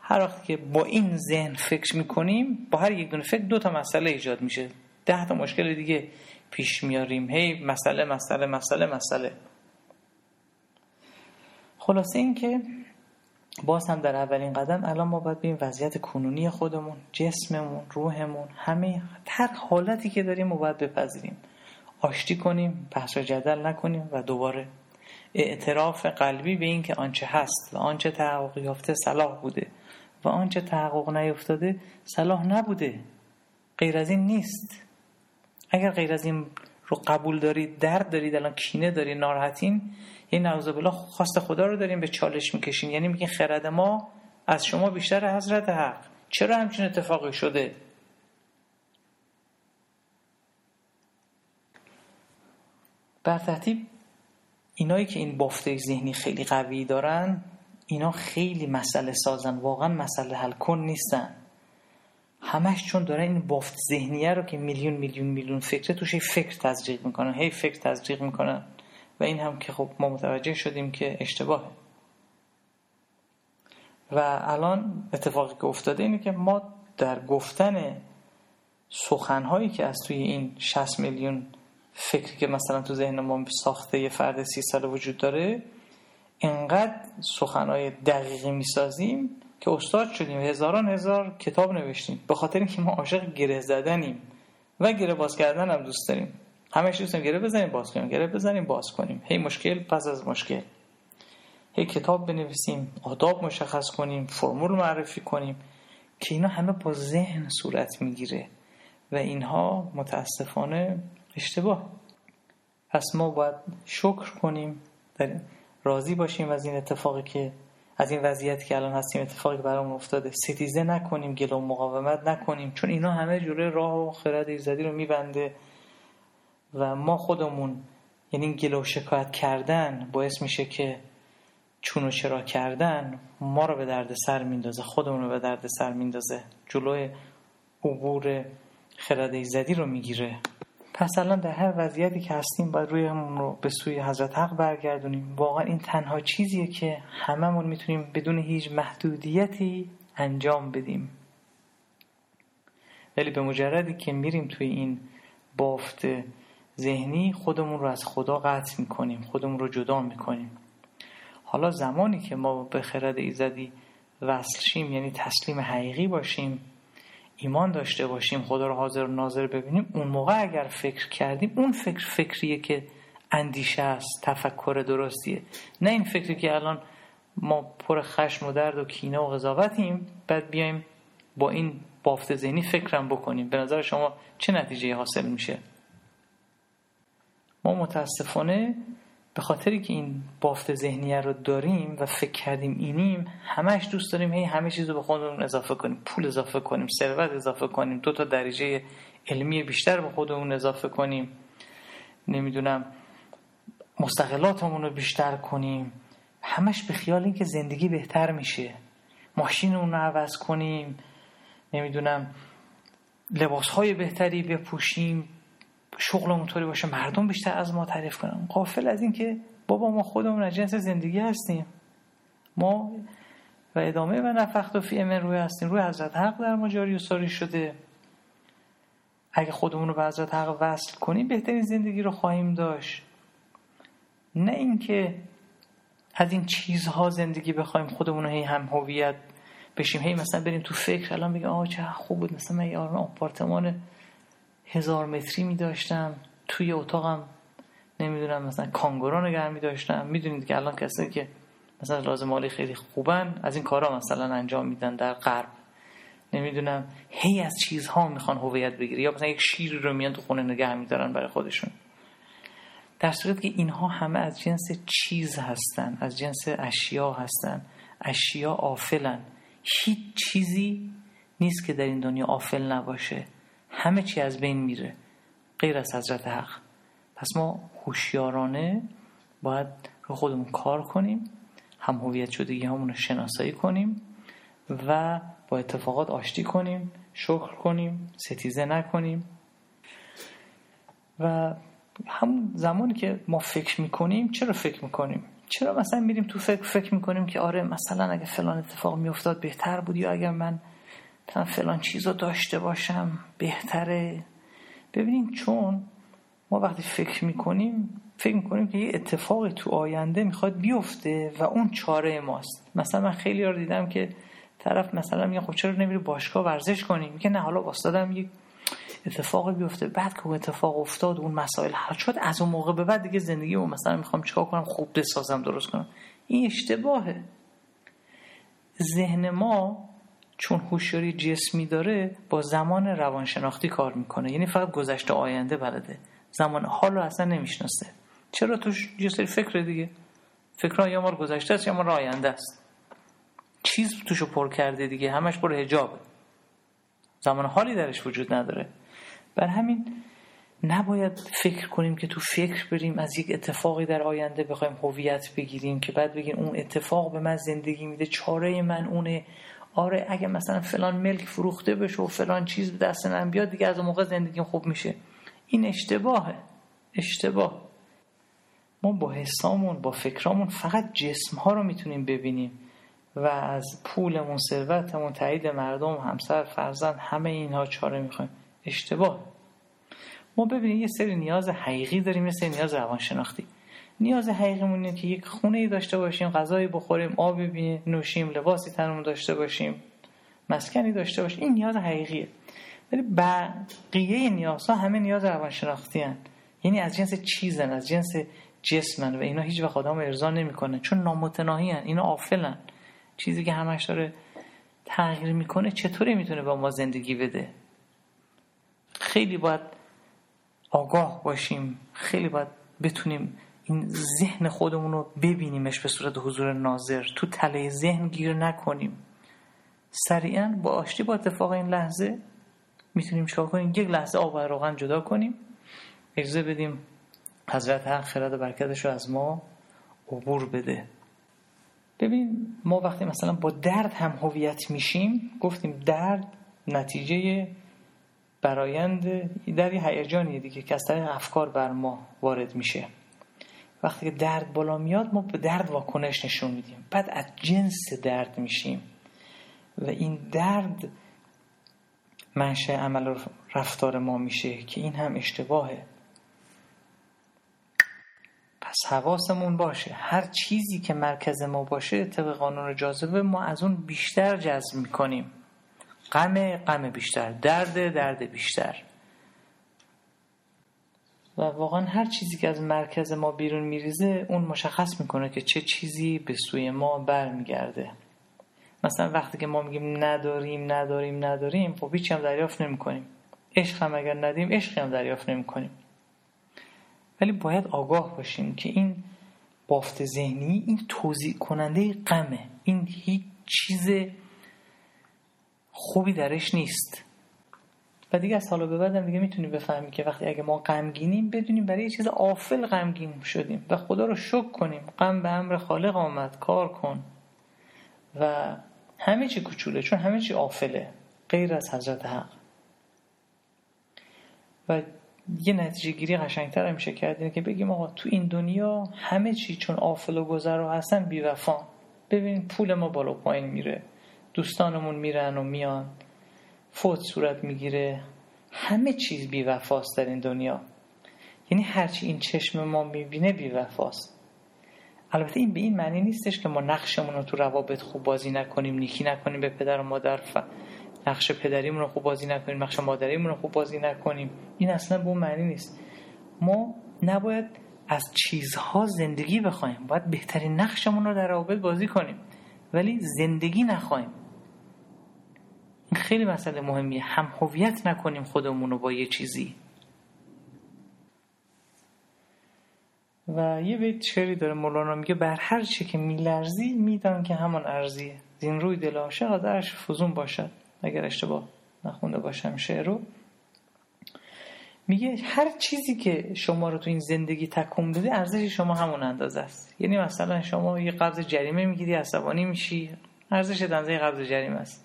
هر وقت که با این ذهن فکر می‌کنیم با هر یک دونه فکر دو تا مسئله ایجاد میشه. ده تا مشکل دیگه پیش میاریم. هی مسئله مسئله مسئله مسئله. خلاصه این که باز هم در اولین قدم الان ما باید بیم وضعیت کنونی خودمون جسممون روحمون همه هر حالتی که داریم ما باید بپذیریم. آشتی کنیم بحث و جدل نکنیم و دوباره اعتراف قلبی به این که آنچه هست و آنچه تحقق یافته صلاح بوده و آنچه تحقق نیفتاده صلاح نبوده. غیر از این نیست. اگر غیر از این رو قبول دارید درد دارید الان کینه دارید ناراحتین این نعوذ بالله خواست خدا رو داریم به چالش می‌کشین یعنی میگین خرد ما از شما بیشتر حضرت حق. چرا همچین اتفاقی شده؟ بر ترتیب اینایی که این بافته ذهنی خیلی قوی دارن اینا خیلی مسئله سازن واقعا مسئله حل کن نیستن. همش چون دارن این بافت ذهنیه رو که میلیون میلیون میلیون فکره توش فکر تزریق می‌کنن هی فکر تزریق می‌کنن. و این هم که خب ما متوجه شدیم که اشتباهه. و الان اتفاقی که افتاده اینه که ما در گفتن سخنهایی که از توی این 60 میلیون فکری که مثلا تو ذهن ما ساخته یه فرد سی ساله وجود داره انقدر سخنهای دقیقی می‌سازیم که استاد شدیم هزاران هزار کتاب نوشتیم به خاطر اینکه ما عاشق گره زدنیم و گره باز کردن هم دوست داریم. همش دوست داریم گره بزنیم باز کنیم. گره بزنیم باز کنیم. هی مشکل پس از مشکل. هی کتاب بنویسیم آداب مشخص کنیم فرمول معرفی کنیم که اینا همه با ذهن صورت می‌گیره و اینها متاسفانه اشتباه. پس ما باید شکر کنیم راضی باشیم از این اتفاقی که از این وضعیت که الان هستیم. اتفاقی که برامون افتاده. ستیزه نکنیم گلو مقاومت نکنیم چون اینا همه جوره راه و خرد ایزدی رو میبنده. و ما خودمون یعنی گلو شکایت کردن باعث میشه که چون و چرا کردن ما رو به درد سر میندازه خودمون رو به درد سر میندازه. جلوی عبور خرد ایزدی رو می‌گیره. پس الان در هر وضعیتی که هستیم باید رویمون رو به سوی حضرت حق برگردونیم. واقعا این تنها چیزیه که هممون می‌تونیم بدون هیچ محدودیتی انجام بدیم. ولی به مجردی که میریم توی این بافت ذهنی خودمون رو از خدا قطع می‌کنیم خودمون رو جدا می‌کنیم. حالا زمانی که ما به خرد ایزدی وصل شیم یعنی تسلیم حقیقی باشیم ایمان داشته باشیم خدا رو حاضر و ناظر ببینیم اون موقع اگر فکر کردیم اون فکر فکریه که اندیشه است تفکر درستیه. نه این فکری که الان ما پر خشم و درد و کینه و قضاوتیم بعد بیایم با این بافت ذهنی فکرم بکنیم. به نظر شما چه نتیجه حاصل میشه؟ ما متاسفانه به خاطری که این بافت ذهنیه رو داریم و فکر کردیم اینیم همش دوست داریم هی همه چیز رو به خودمون اضافه کنیم. پول اضافه کنیم ثروت اضافه کنیم دو تا درجه علمی بیشتر به خودمون اضافه کنیم. نمی‌دونم مستقلاتمون رو بیشتر کنیم. همش به خیال اینکه زندگی بهتر میشه. ماشین اون رو عوض کنیم. نمی‌دونم لباس های بهتری بپوشیم. شغل طوری باشه مردم بیشتر از ما تعریف کنن. قافل از اینکه بابا ما خودمون از جنس زندگی هستیم. ما و ادامه و نفخت و فی امن روی هستیم. روی حضرت حق در ما جاری و ساری شده. اگه خودمون رو به حضرت حق وصل کنیم بهترین زندگی رو خواهیم داشت. نه اینکه از این چیزها زندگی بخوایم خودمون رو هی هم هویت بشیم. هی مثلا بریم تو فکر الان بگیم آه چه خوب بود مثلا من یه آپارتمان هزار متری می داشتم. توی اتاقم نمی‌دونم مثلا کانگورو نگه می داشتم. می‌دونید که الان کسی که مثلا لازم مالی خیلی خوبن از این کارا مثلا انجام میدن در غرب. نمی‌دونم هی از چیزها می‌خوان هویت بگیری یا مثلا یک شیری رو میان تو خونه نگه میدارن برای خودشون. در صورت که اینها همه از جنس چیز هستن از جنس اشیا هستن. اشیا آفلن. هیچ چیزی نیست که در این دنیا آفل نباشه. همه چی از بین میره غیر از حضرت حق. پس ما هوشیارانه باید رو خودمون کار کنیم هم هویت شدگی همون رو شناسایی کنیم و با اتفاقات آشتی کنیم شکر کنیم ستیزه نکنیم. و همون زمانی که ما فکر می‌کنیم چرا فکر می‌کنیم؟ چرا مثلا میریم تو فکر فکر می‌کنیم که آره مثلا اگه فلان اتفاق میافتاد بهتر بود یا اگر من تا فلان چیز رو داشته باشم بهتره. ببینیم چون ما وقتی فکر می‌کنیم فکر می‌کنیم که یه اتفاقی تو آینده می‌خواد بیفته و اون چاره ماست. مثلا من خیلی رو دیدم که طرف مثلا میگه خب چرا نمیری باشگاه ورزش کنی؟ میگه نه حالا واسدادم یک اتفاقی بیفته. بعد که اون اتفاق افتاد اون مسائل حل شد. از اون موقع به بعد دیگه زندگی اون مثلا می‌خوام چیکار کنم خوب بسازم درست کنم. این اشتباهه. ذهن ما چون هوشیاری جسمی داره با زمان روانشناختی کار می‌کنه. یعنی فقط گذشته آینده بلده. زمان حال رو اصلا نمی‌شناسه. چرا توش یه فکر دیگه؟ فکرها یا مار گذشته است یا مار آینده است. چیز توشو پر کرده دیگه. همش پر هجابه زمان حالی درش وجود نداره. بر همین نباید فکر کنیم که تو فکر بریم از یک اتفاقی در آینده بخوایم هویت بگیریم که بعد بگیم اون اتفاق به من زندگی میده چاره من اونه. آره اگه مثلا فلان ملک فروخته بشه و فلان چیز به دست من بیاد دیگه از اون موقع زندگی خوب میشه. این اشتباهه. اشتباه. ما با حسامون با فکرامون فقط جسم ها رو می‌تونیم ببینیم و از پولمون ثروتمون تایید مردم همسر فرزند همه اینها چاره می‌خوایم. اشتباه. ما ببینیم یه سری نیاز حقیقی داریم یه سری نیاز روانشناختی. نیاز حقیقیمون اینه که یک خونه ای داشته باشیم غذایی بخوریم آب ببینیم نوشیم لباسی تنمون داشته باشیم مسکنی داشته باشیم. این نیاز حقیقیه. ولی بقیه نیازها همه نیاز روانشناختی هن. یعنی از جنس چیزن از جنس جسمن و اینا هیچ وقت آدم ارضا نمی‌کنه چون نامتناهی هن. اینا آفلن. چیزی که همش داره تغییر می‌کنه چطوری می‌تونه با ما زندگی بده؟ خیلی باید آگاه باشیم. خیلی باید بتونیم این ذهن خودمون رو ببینیمش به صورت حضور ناظر. تو تله ذهن گیر نکنیم. سریعا با آشتی با اتفاق این لحظه می‌تونیم چکار کنیم؟ یک لحظه آب و روغن جدا کنیم. اجازه بدیم حضرت حق خرد برکتش رو از ما عبور بده. ببین ما وقتی مثلا با درد هم هویت میشیم گفتیم درد نتیجه برایند در یه هیجانیه دیگه که از طریق افکار بر ما وارد میشه. وقتی که درد بالا میاد ما به درد واکنش نشون میدیم. بعد از جنس درد میشیم. و این درد منشه عمل رفتار ما میشه که این هم اشتباهه. پس حواسمون باشه. هر چیزی که مرکز ما باشه طبق قانون جاذبه ما از اون بیشتر جذب می‌کنیم. غم غم بیشتر. درد درد بیشتر. و واقعا هر چیزی که از مرکز ما بیرون میریزه اون مشخص می‌کنه که چه چیزی به سوی ما برمیگرده. مثلا وقتی که ما میگیم نداریم نداریم نداریم خب هیچی هم دریافت نمی‌کنیم. عشق هم اگر ندیم عشق هم دریافت نمی‌کنیم. ولی باید آگاه باشیم که این بافت ذهنی این توضیح کننده غمه این هیچ چیز خوبی درش نیست. و دیگه از حالا به بعدم دیگه می‌تونیم بفهمیم که وقتی اگه ما غمگینیم بدونیم برای یه چیز آفل غمگین شدیم و خدا رو شک کنیم. غم به امر خالق آمد. کار کن. و همه چی کوچوله چون همه چی آفله. غیر از حضرت حق. و یه نتیجه گیری قشنگتر میشه کرد اینه که بگیم آقا تو این دنیا همه چی چون آفل و گذر و هستن بیوفا. ببین پول ما بالا پایین میره. دوستانمون میرن و میان. فوت صورت می‌گیره. همه چیز بیوفاست در این دنیا. یعنی هرچی این چشم ما می‌بینه بیوفاست. البته این به این معنی نیستش که ما نقشمون رو تو روابط خوب بازی نکنیم نیکی نکنیم به پدر و مادر ف... نقش پدریمون رو خوب بازی نکنیم نقش مادریمون رو خوب بازی نکنیم. این اصلا به اون معنی نیست. ما نباید از چیزها زندگی بخوایم. باید بهترین نقشمون رو در روابط بازی کنیم. ولی زندگی نخواهیم. این خیلی مسئله مهمیه. هم هویت نکنیم خودمون رو با یه چیزی. و یه بیت شعری داره مولانا میگه بر هر چی که میلرزی میدان که همان ارزیه. زین روی دل عاشق از فزون باشد. اگر اشتباه نخونده باشم شعر رو. میگه هر چیزی که شما رو تو این زندگی تکون بده ارزش شما همون اندازه است. یعنی مثلا شما یه قبض جریمه می‌گیری عصبانی میشی. ارزش اندازه قبض جریمه است.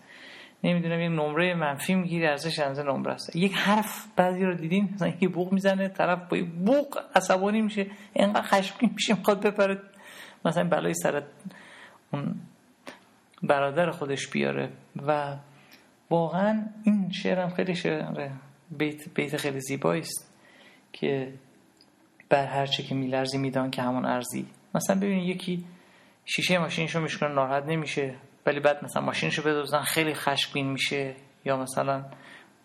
نمی‌دونم یک نمره منفی می‌گیری ارزش اندازه نمره است. یک حرف بعضی رو دیدین؟ مثلا یکی بوق می‌زنه طرف با بوق عصبانی میشه. اینقدر خشمگین میشه می‌خواد بپره. مثلا بلای سر اون برادر خودش بیاره و واقعا این شعرم خیلی شعر بیت, بیت خیلی زیبایی است که بر هر چه که میلرزی میدان که همون ارزی. مثلا ببین یکی شیشه ماشینشو میشکنه ناراحت نمیشه. ولی بعد مثلا ماشینشو بدوزن خیلی خشمگین میشه یا مثلا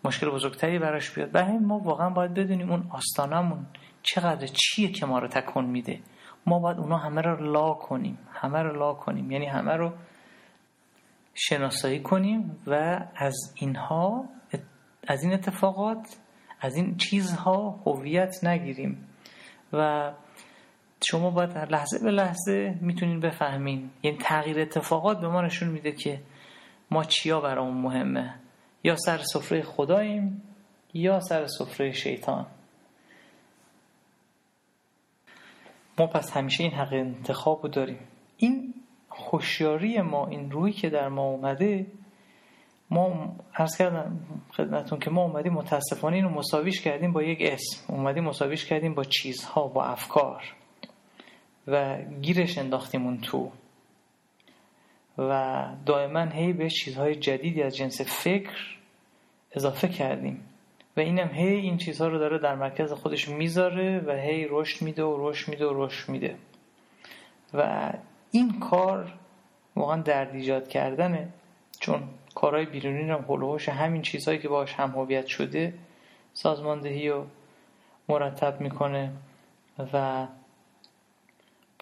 مشکل بزرگتری براش بیاد. برای ما واقعا باید بدونیم اون آستانمون چقدر چیه که ما رو تکون میده. ما باید اونا همه رو لا کنیم. همه رو لا کنیم. یعنی همه رو شناسایی کنیم و از اینها از این اتفاقات از این چیزها هویت نگیریم. و شما باید لحظه به لحظه می‌تونین بفهمین. یعنی تغییر اتفاقات به ما نشون میده که ما چیا برامون مهمه. یا سر سفره خداییم یا سر سفره شیطان. ما پس همیشه این حق انتخاب رو داریم. این خوشیاری ما این روی که در ما اومده ما عرض کردم خدمتون که ما اومدیم متاسفانه اینو مساویش کردیم با یک اسم. اومدیم مساویش کردیم با چیزها با افکار. و گیرش انداختیم اون تو. و دائما هی به چیزهای جدیدی از جنس فکر اضافه کردیم. و اینم هی این چیزها رو داره در مرکز خودش می‌ذاره و هی رشد میده و رشد میده و رشد میده. و این کار واقعا درد ایجاد کردنه چون کارهای بیرونی هم هلوهاش همین چیزهایی که باش هم هویت شده سازماندهی و مرتب می‌کنه و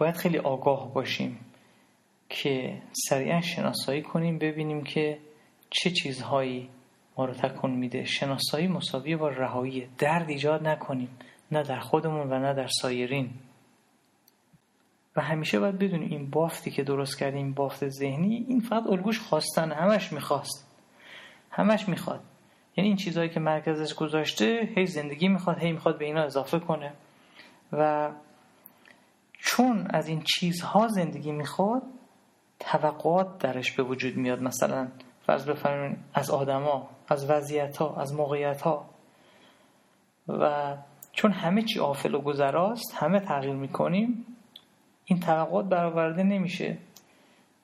باید خیلی آگاه باشیم که سریعا شناسایی کنیم ببینیم که چه چیزهایی ما رو تکون میده. شناسایی مساویه با رهایی. درد ایجاد نکنیم. نه در خودمون و نه در سایرین. و همیشه باید بدونیم این بافتی که درست کردیم بافت ذهنی این فقط الگوش خواستن. همش می‌خواست. همش می‌خواد. یعنی این چیزهایی که مرکزش گذاشته هی زندگی می‌خواد هی می‌خواد به اینا اضافه کنه. و چون از این چیزها زندگی می‌خواد توقعات درش به وجود میاد. مثلا فرض بفرمایید از آدما از وضعیت ها از موقعیت ها و چون همه چی آفل و گذراست همه تغییر می‌کنیم این توقعات برآورده نمیشه.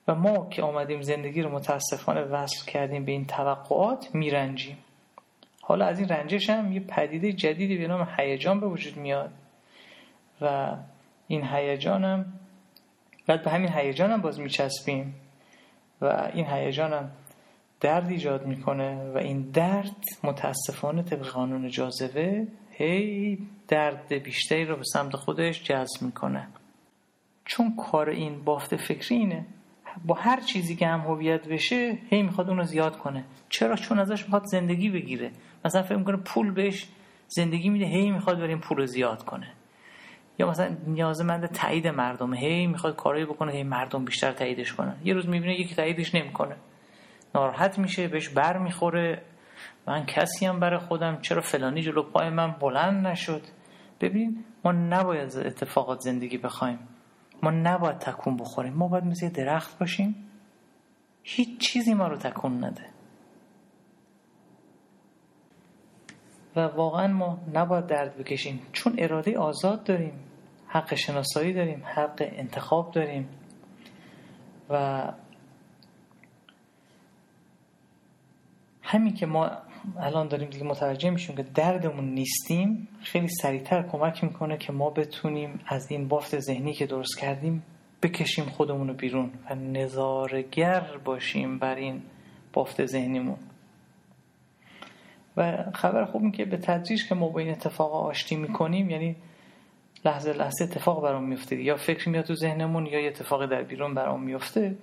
و ما که آمدیم زندگی رو متاسفانه وصل کردیم به این توقعات میرنجیم. حالا از این رنجش هم یه پدیده جدیدی به نام هیجان به وجود میاد. و این هیجان هم بعد به همین هیجان هم باز میچسبیم و این هیجان هم درد ایجاد می‌کنه و این درد متاسفانه طبق قانون جاذبه هی درد بیشتری رو به سمت خودش جذب می‌کنه. چون کار این بافت فکری اینه با هر چیزی که هم هویت بشه هی می‌خواد اونو زیاد کنه. چرا؟ چون ازش می‌خواد زندگی بگیره. مثلا فکر می‌کنه پول بهش زندگی میده هی می‌خواد بریم پول رو زیاد کنه. یا مثلا نیازمند تایید مردم هی می‌خواد کارایی بکنه هی مردم بیشتر تاییدش کنن. یه روز می‌بینه یکی تاییدش نمی‌کنه. ناراحت میشه بهش بر می‌خوره. من کسی هم برای خودم چرا فلانی جلو پای من بلند نشد؟ ببین ما نباید اتفاقات زندگی بخوایم. ما نباید تکون بخوریم. ما باید مثل درخت باشیم. هیچ چیزی ما رو تکون نده. و واقعا ما نباید درد بکشیم. چون اراده آزاد داریم. حق شناسایی داریم حق انتخاب داریم. و همین که ما الان داریم دیگه متوجه میشیم که دردمون نیستیم خیلی سریعتر کمک می‌کنه که ما بتونیم از این بافت ذهنی که درست کردیم بکشیم خودمون رو بیرون و نظارگر باشیم بر این بافت ذهنیمون. و خبر خوب این که به تدریج که ما با این اتفاق آشتی می‌کنیم یعنی لحظه لحظه اتفاق برام میفته یا فکر میاد تو ذهنمون یا یه اتفاق در بیرون برام میفته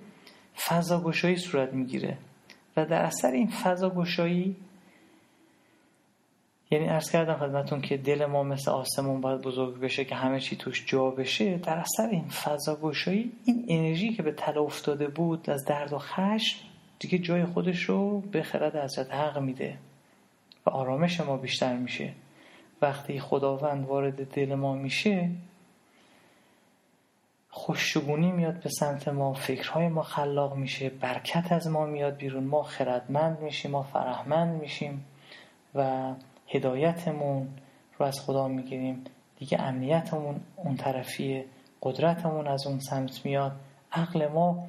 فضا گشایی صورت می‌گیره. و در اثر این فضا گشایی یعنی ارز کردم خدمتون که دل ما مثل آسمون باید بزرگ بشه که همه چی توش جا بشه در اثر این فضا گشایی این انرژی که به تله افتاده بود از درد و خشم دیگه جای خودش رو به خرد حضرت حق میده و آرامش ما بیشتر میشه. وقتی خداوند وارد دل ما میشه خوششگونی میاد به سمت ما فکرهای ما خلاق میشه برکت از ما میاد بیرون ما خردمند میشیم ما فرهمند میشیم و هدایتمون رو از خدا می‌گیریم. دیگه امنیتمون اون طرفیه قدرتمون از اون سمت میاد. عقل ما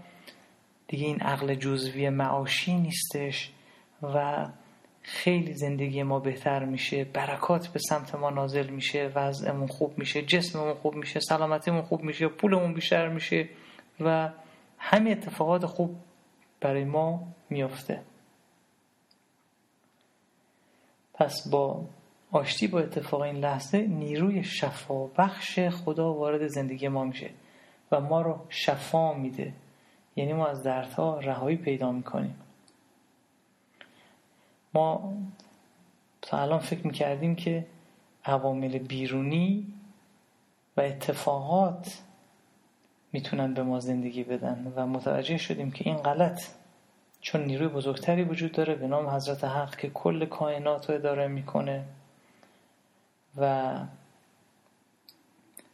دیگه این عقل جزوی معاشی نیستش و خیلی زندگی ما بهتر میشه برکات به سمت ما نازل میشه وضعمون خوب میشه جسممون خوب میشه سلامتیمون خوب میشه پولمون بیشتر میشه و همه اتفاقات خوب برای ما میافته. پس با آشتی با اتفاق این لحظه نیروی شفا بخش خدا وارد زندگی ما میشه و ما رو شفا میده. یعنی ما از دردها رهایی پیدا می‌کنیم. ما تا الان فکر می‌کردیم که عوامل بیرونی و اتفاقات می‌تونن به ما زندگی بدن و متوجه شدیم که این غلط چون نیروی بزرگتری وجود داره به نام حضرت حق که کل کائنات رو اداره می‌کنه و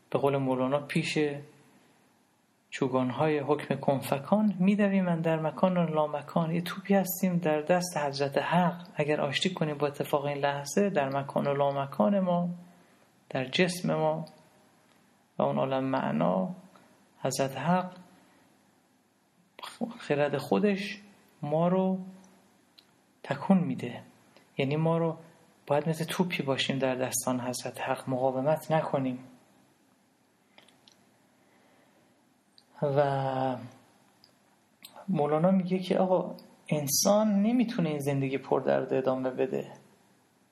به قول مولانا پیش چوگانهای حکم کنفکان میدویم در مکان و لامکان. یه توپی هستیم در دست حضرت حق. اگر آشتی کنیم با اتفاق این لحظه در مکان و لامکان ما در جسم ما و اون عالم معنا حضرت حق خرد خودش ما رو تکون میده. یعنی ما رو باید مثل توپی باشیم در دستان حضرت حق. مقاومت نکنیم. و مولانا میگه که آقا انسان نمی‌تونه این زندگی پر درد ادامه بده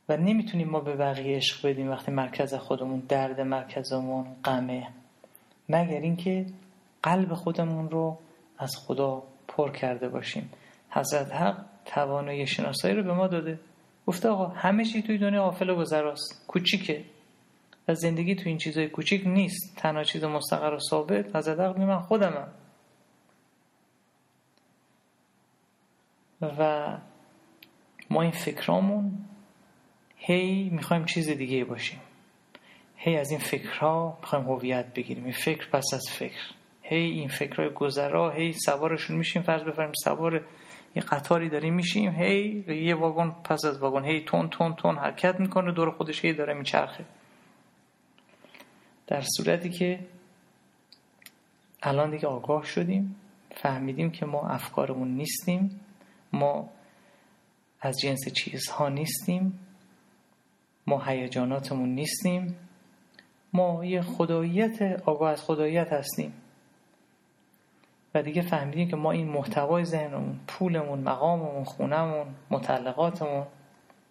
و نمی‌تونیم ما به بقیه عشق بدیم وقتی مرکز خودمون درد مرکزمون غمه. مگر اینکه قلب خودمون رو از خدا پر کرده باشیم. حضرت حق توانایی شناسایی رو به ما داده. گفته آقا همه چی توی دنیا آفل و گذراست کوچیکه. و زندگی تو این چیزای کوچیک نیست. تنها چیز مستقر و ثابت حضرت حق من خودمم و ما این فکرامون هی می‌خوایم چیز دیگه باشیم. هی از این فکرها می‌خوایم هویت بگیریم. این فکر پس از فکر. هی این فکرهای گذرا هی سوارشون میشیم. فرض بفرمیم سوار یه قطاری داریم میشیم. هی یه واگن پس از واگن هی تون تون تون حرکت می‌کنه. دور خودش هی داره میچرخه. در صورتی که الان دیگه آگاه شدیم فهمیدیم که ما افکارمون نیستیم ما از جنس چیزها نیستیم ما هیجاناتمون نیستیم ما یه خداییت آگاه از خداییت هستیم. و دیگه فهمیدیم که ما این محتوای ذهنمون پولمون مقاممون خونمون متعلقاتمون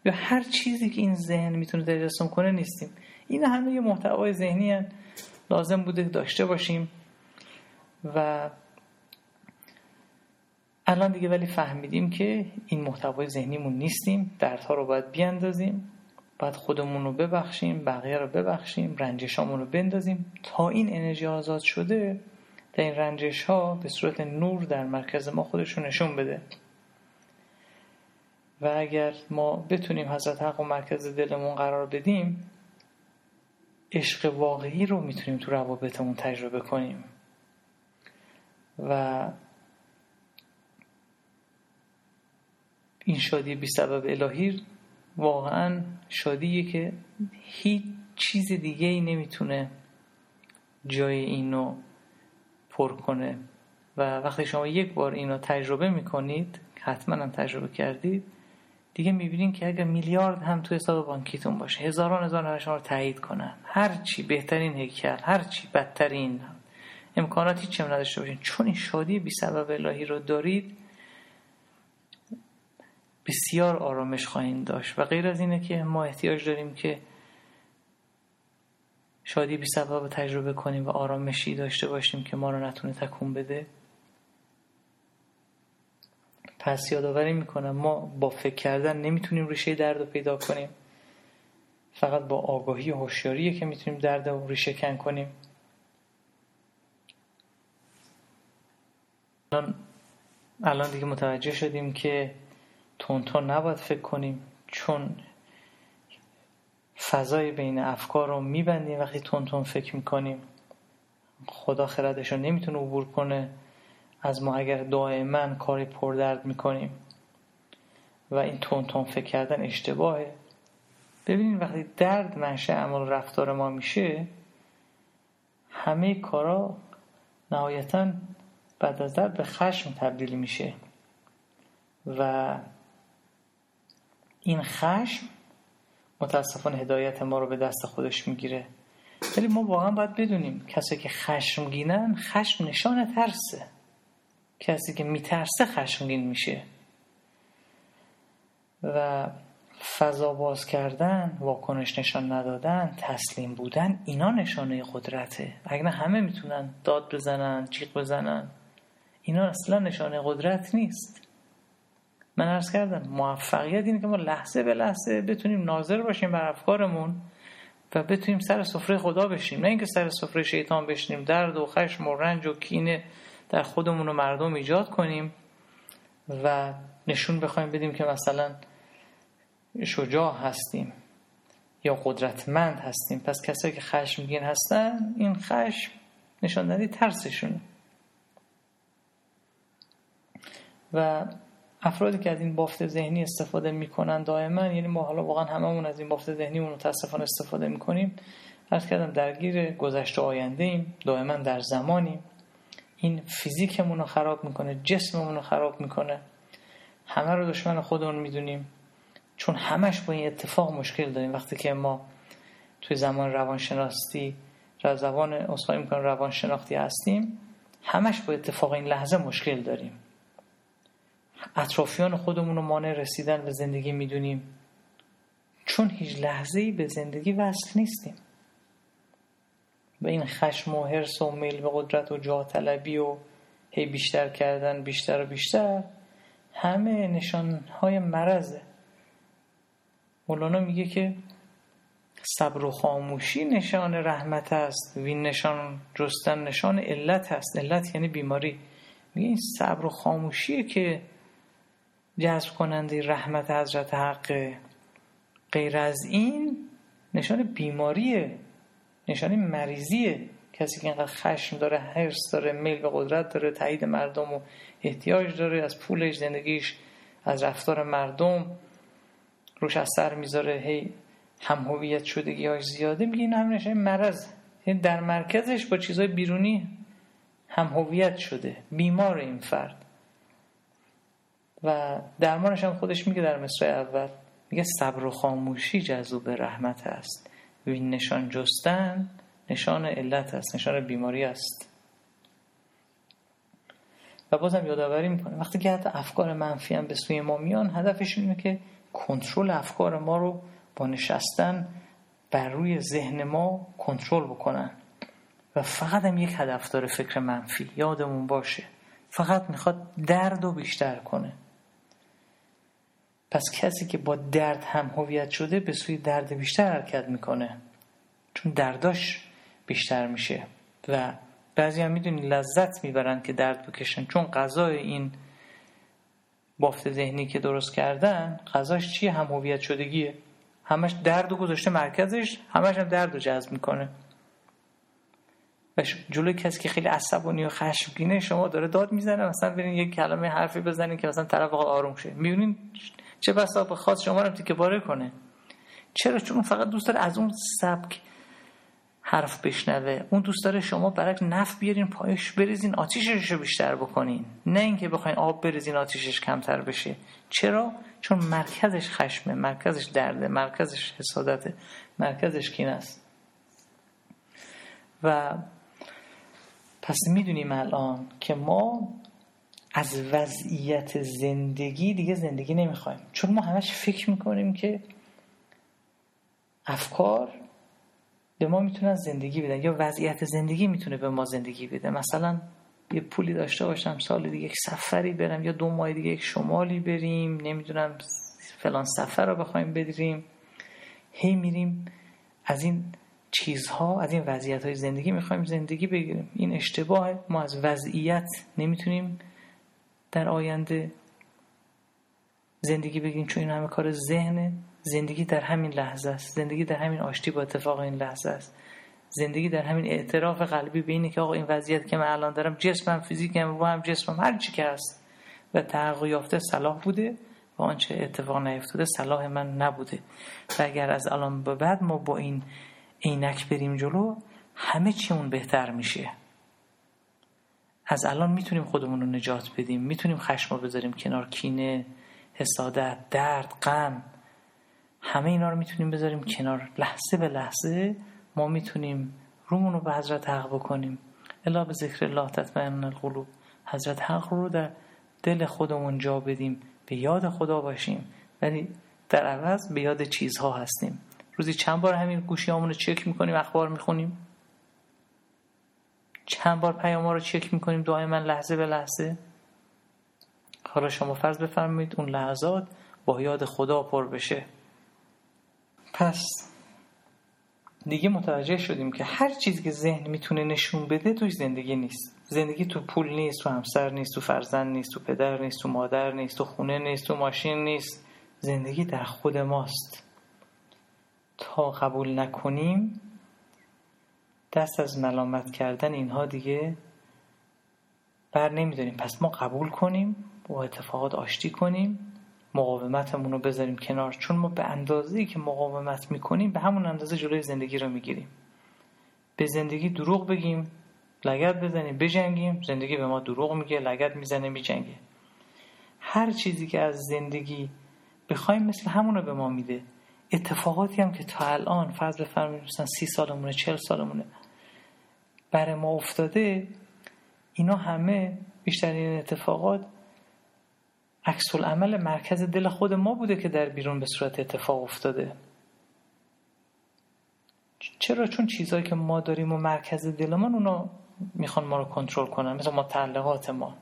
یا هر چیزی که این ذهن می‌تونه تجسم کنه نیستیم. این همه یه محتوای ذهنی هن. لازم بوده داشته باشیم و الان دیگه ولی فهمیدیم که این محتوای ذهنیمون نیستیم دردها رو باید بیاندازیم باید خودمون رو ببخشیم بقیه رو ببخشیم رنجشامون رو بندازیم تا این انرژی آزاد شده در این رنجش ها به صورت نور در مرکز ما خودشون نشون بده و اگر ما بتونیم حضرت حق و مرکز دلمون قرار بدیم عشق واقعی رو می‌تونیم تو روابطمون تجربه کنیم. و این شادی بی سبب الهی واقعا شادیه که هیچ چیز دیگه ای نمی‌تونه جای اینو پر کنه. و وقتی شما یک بار اینو تجربه می‌کنید حتما هم تجربه کردید دیگه می‌بینین که اگر میلیارد هم توی حساب بانکیتون باشه هزاران هزار شما رو تایید کنن. هر چی بهترین هیکل هر چی بدترین امکاناتی چه نداشته باشین. چون این شادی بی سبب الهی رو دارید بسیار آرامش خواهید داشت. و غیر از اینه که ما احتیاج داریم که شادی بی سبب تجربه کنیم و آرامشی داشته باشیم که ما رو نتونه تکون بده. پس یادآوری می‌کنم ما با فکر کردن نمی‌تونیم ریشه درد رو پیدا کنیم. فقط با آگاهی و هوشیاریه که می‌تونیم درد رو ریشه کن کنیم. الان الان دیگه متوجه شدیم که تون نباید فکر کنیم چون فضای بین افکار رو میبندیم وقتی تون تون فکر می‌کنیم. خدا خردش رو نمی‌تونه عبور کنه. از ما اگر دائما کاری پردرد می‌کنیم و این تون تون فکر کردن اشتباهه. ببینید وقتی درد منشه عمل رفتار ما میشه همه کارا نهایتا بعد از درد به خشم تبدیل میشه. و این خشم متاسفانه هدایت ما رو به دست خودش می‌گیره. ولی ما واقعا باید بدونیم کسی که خشمگینن خشم نشان ترسه. کسی که میترسه خشمگین میشه. و فضا باز کردن واکنش نشان ندادن تسلیم بودن اینا نشانه قدرته. اگر همه می‌تونن داد بزنن جیغ بزنن اینا اصلا نشانه قدرت نیست. من ارز کردم موفقیت اینه که ما لحظه به لحظه بتونیم ناظر باشیم بر افکارمون و بتونیم سر سفره خدا بشیم. نه اینکه سر سفره شیطان بشینیم درد و خشم و رنج و کینه در خودمون و مردم ایجاد کنیم و نشون بخوایم بدیم که مثلا شجاع هستیم یا قدرتمند هستیم. پس کسایی که خشمگین هستن این خشم نشان دهنده ترسشونه و افرادی که از این بافت ذهنی استفاده می‌کنن دائما یعنی ما حالا واقعا هممون از این بافت ذهنی متاسفانه استفاده می‌کنیم. از کردم درگیر گذشته آینده ایم دائما در زمانیم. این فیزیکمون رو خراب می‌کنه جسممون رو خراب می‌کنه. همه رو دشمن خودمون می‌دونیم. چون همش با این اتفاق مشکل داریم. وقتی که ما توی زمان روانشناسی را زبان اصلاحی می‌کنم روانشناختی هستیم همش با اتفاق این لحظه مشکل داریم. اطرافیان خودمون رو مانع رسیدن به زندگی می‌دونیم. چون هیچ لحظه ای به زندگی وصل نیستیم. و این خشم و حرس و میل به قدرت و جاه طلبی و هی بیشتر کردن بیشتر و بیشتر همه نشان های مرزه مولانا میگه که صبر و خاموشی نشان رحمت است و این نشان جستن نشان علت است. علت یعنی بیماری. میگه این صبر و خاموشیه که جذب کننده رحمت حضرت حق. غیر از این نشان بیماریه. نشان مریضیه کسی که اینقدر خشم داره حرس داره میل به قدرت داره تایید مردم و احتیاج داره از پولش زندگیش از رفتار مردم روش اثر می‌ذاره هی هم هویت شدگی های زیاده. میگه این هم نشان مرض. یعنی در مرکزش با چیزهای بیرونی هم هویت شده. بیمار این فرد. و درمانش هم خودش میگه در مصرع اول. میگه صبر و خاموشی جذوب رحمت است. این نشان جستن نشان علت است نشان بیماری است و بازم یادآوری می‌کنه وقتی که حتی افکار منفی هم به سوی ما میان هدفش اینه که کنترل افکار ما رو با نشستن بر روی ذهن ما کنترل بکنن. و فقط هم یک هدف داره فکر منفی یادمون باشه. فقط می‌خواد درد رو بیشتر کنه. پس کسی که با درد هم هویت شده به سوی درد بیشتر حرکت می‌کنه. چون درداش بیشتر میشه. و بعضی هم می‌دونی لذت می‌برن که درد بکشن. چون غذای این بافت ذهنی که درست کردن غذاش چیه هم هویت شدگیه. همش درد و گذاشته مرکزش همش هم درد رو جذب می‌کنه. و جلوی کسی که خیلی عصبانی و خشمگینه شما داره داد می‌زنه مثلا برین یک کلمه حرفی بزنین که مثلا طرف آروم شه. می‌بینین چه بسا خاص شما رو تیکه باره کنه. چرا؟ چون فقط دوست داره از اون سبک حرف بشنوه. اون دوست داره شما برک نفت بیارین پایش بریزین آتیشش رو بیشتر بکنین. نه اینکه بخواین آب بریزین آتیشش کمتر بشه. چرا؟ چون مرکزش خشمه مرکزش درده مرکزش حسادته مرکزش کین است. و پس می‌دونیم الان که ما از وضعیت زندگی دیگه زندگی نمی‌خوایم. چون ما همش فکر می‌کنیم که افکار به ما می‌تونن زندگی بدن یا وضعیت زندگی می‌تونه به ما زندگی بده. مثلا یه پولی داشته باشم سال دیگه یک سفری برم یا دو ماه دیگه یک شمالی بریم نمی‌دونم فلان سفر رو بخوایم بدریم. هی میریم از این چیزها از این وضعیت های زندگی می‌خوایم زندگی بگیریم. این اشتباه ما از وضعیت نمی‌تونیم در آینده زندگی بگیم چون این همه کار ذهنه. زندگی در همین لحظه است. زندگی در همین آشتی با اتفاق این لحظه است. زندگی در همین اعتراف قلبی به اینه که آقا این وضعیت که من الان دارم جسمم فیزیکم و هم جسمم هر چی که هست و تحقق یافته صلاح بوده و آنچه اتفاق نیفتاده صلاح من نبوده. و اگر از الان به بعد ما با این عینک بریم جلو همه چیمون بهتر میشه. از الان می‌تونیم خودمون رو نجات بدیم می‌تونیم خشم رو بذاریم کنار کینه حسادت درد غم. همه اینا رو می‌تونیم بذاریم کنار. لحظه به لحظه ما می‌تونیم رومون رو به حضرت حق بکنیم. الا به ذکر الله تطمئن القلوب. حضرت حق رو در دل خودمون جا بدیم به یاد خدا باشیم. ولی در عوض به یاد چیزها هستیم. روزی چند بار همین گوشی رو چک می‌کنیم اخبار می‌خونیم. چند بار پیام رو چک می‌کنیم دائما لحظه به لحظه. حالا شما فرض بفرمایید اون لحظات با یاد خدا پر بشه. پس دیگه متوجه شدیم که هر چیزی که ذهن می‌تونه نشون بده توی زندگی نیست. زندگی تو پول نیست تو همسر نیست تو فرزند نیست تو پدر نیست تو مادر نیست تو خونه نیست تو ماشین نیست. زندگی در خود ماست. تا قبول نکنیم دست از ملامت کردن اینها دیگه بر نمیداریم. پس ما قبول کنیم با اتفاقات آشتی کنیم مقاومتمون رو بذاریم کنار. چون ما به اندازه‌ای که مقاومت می‌کنیم به همون اندازه جلوی زندگی رو می‌گیریم. به زندگی دروغ بگیم لگت بزنیم بجنگیم زندگی به ما دروغ میگه لگت می‌زنه میجنگه. هر چیزی که از زندگی بخوایم مثل همون رو به ما میده. اتفاقاتی هم که تا الان فرض بفرمایید مثلا سی سالمونه چل سالمونه برای ما افتاده اینا همه بیشترین اتفاقات عکس عمل مرکز دل خود ما بوده که در بیرون به صورت اتفاق افتاده. چرا؟ چون چیزهایی که ما داریم و مرکز دلمون اونا می‌خوان ما رو کنترل کنن. مثل متعلقات ما.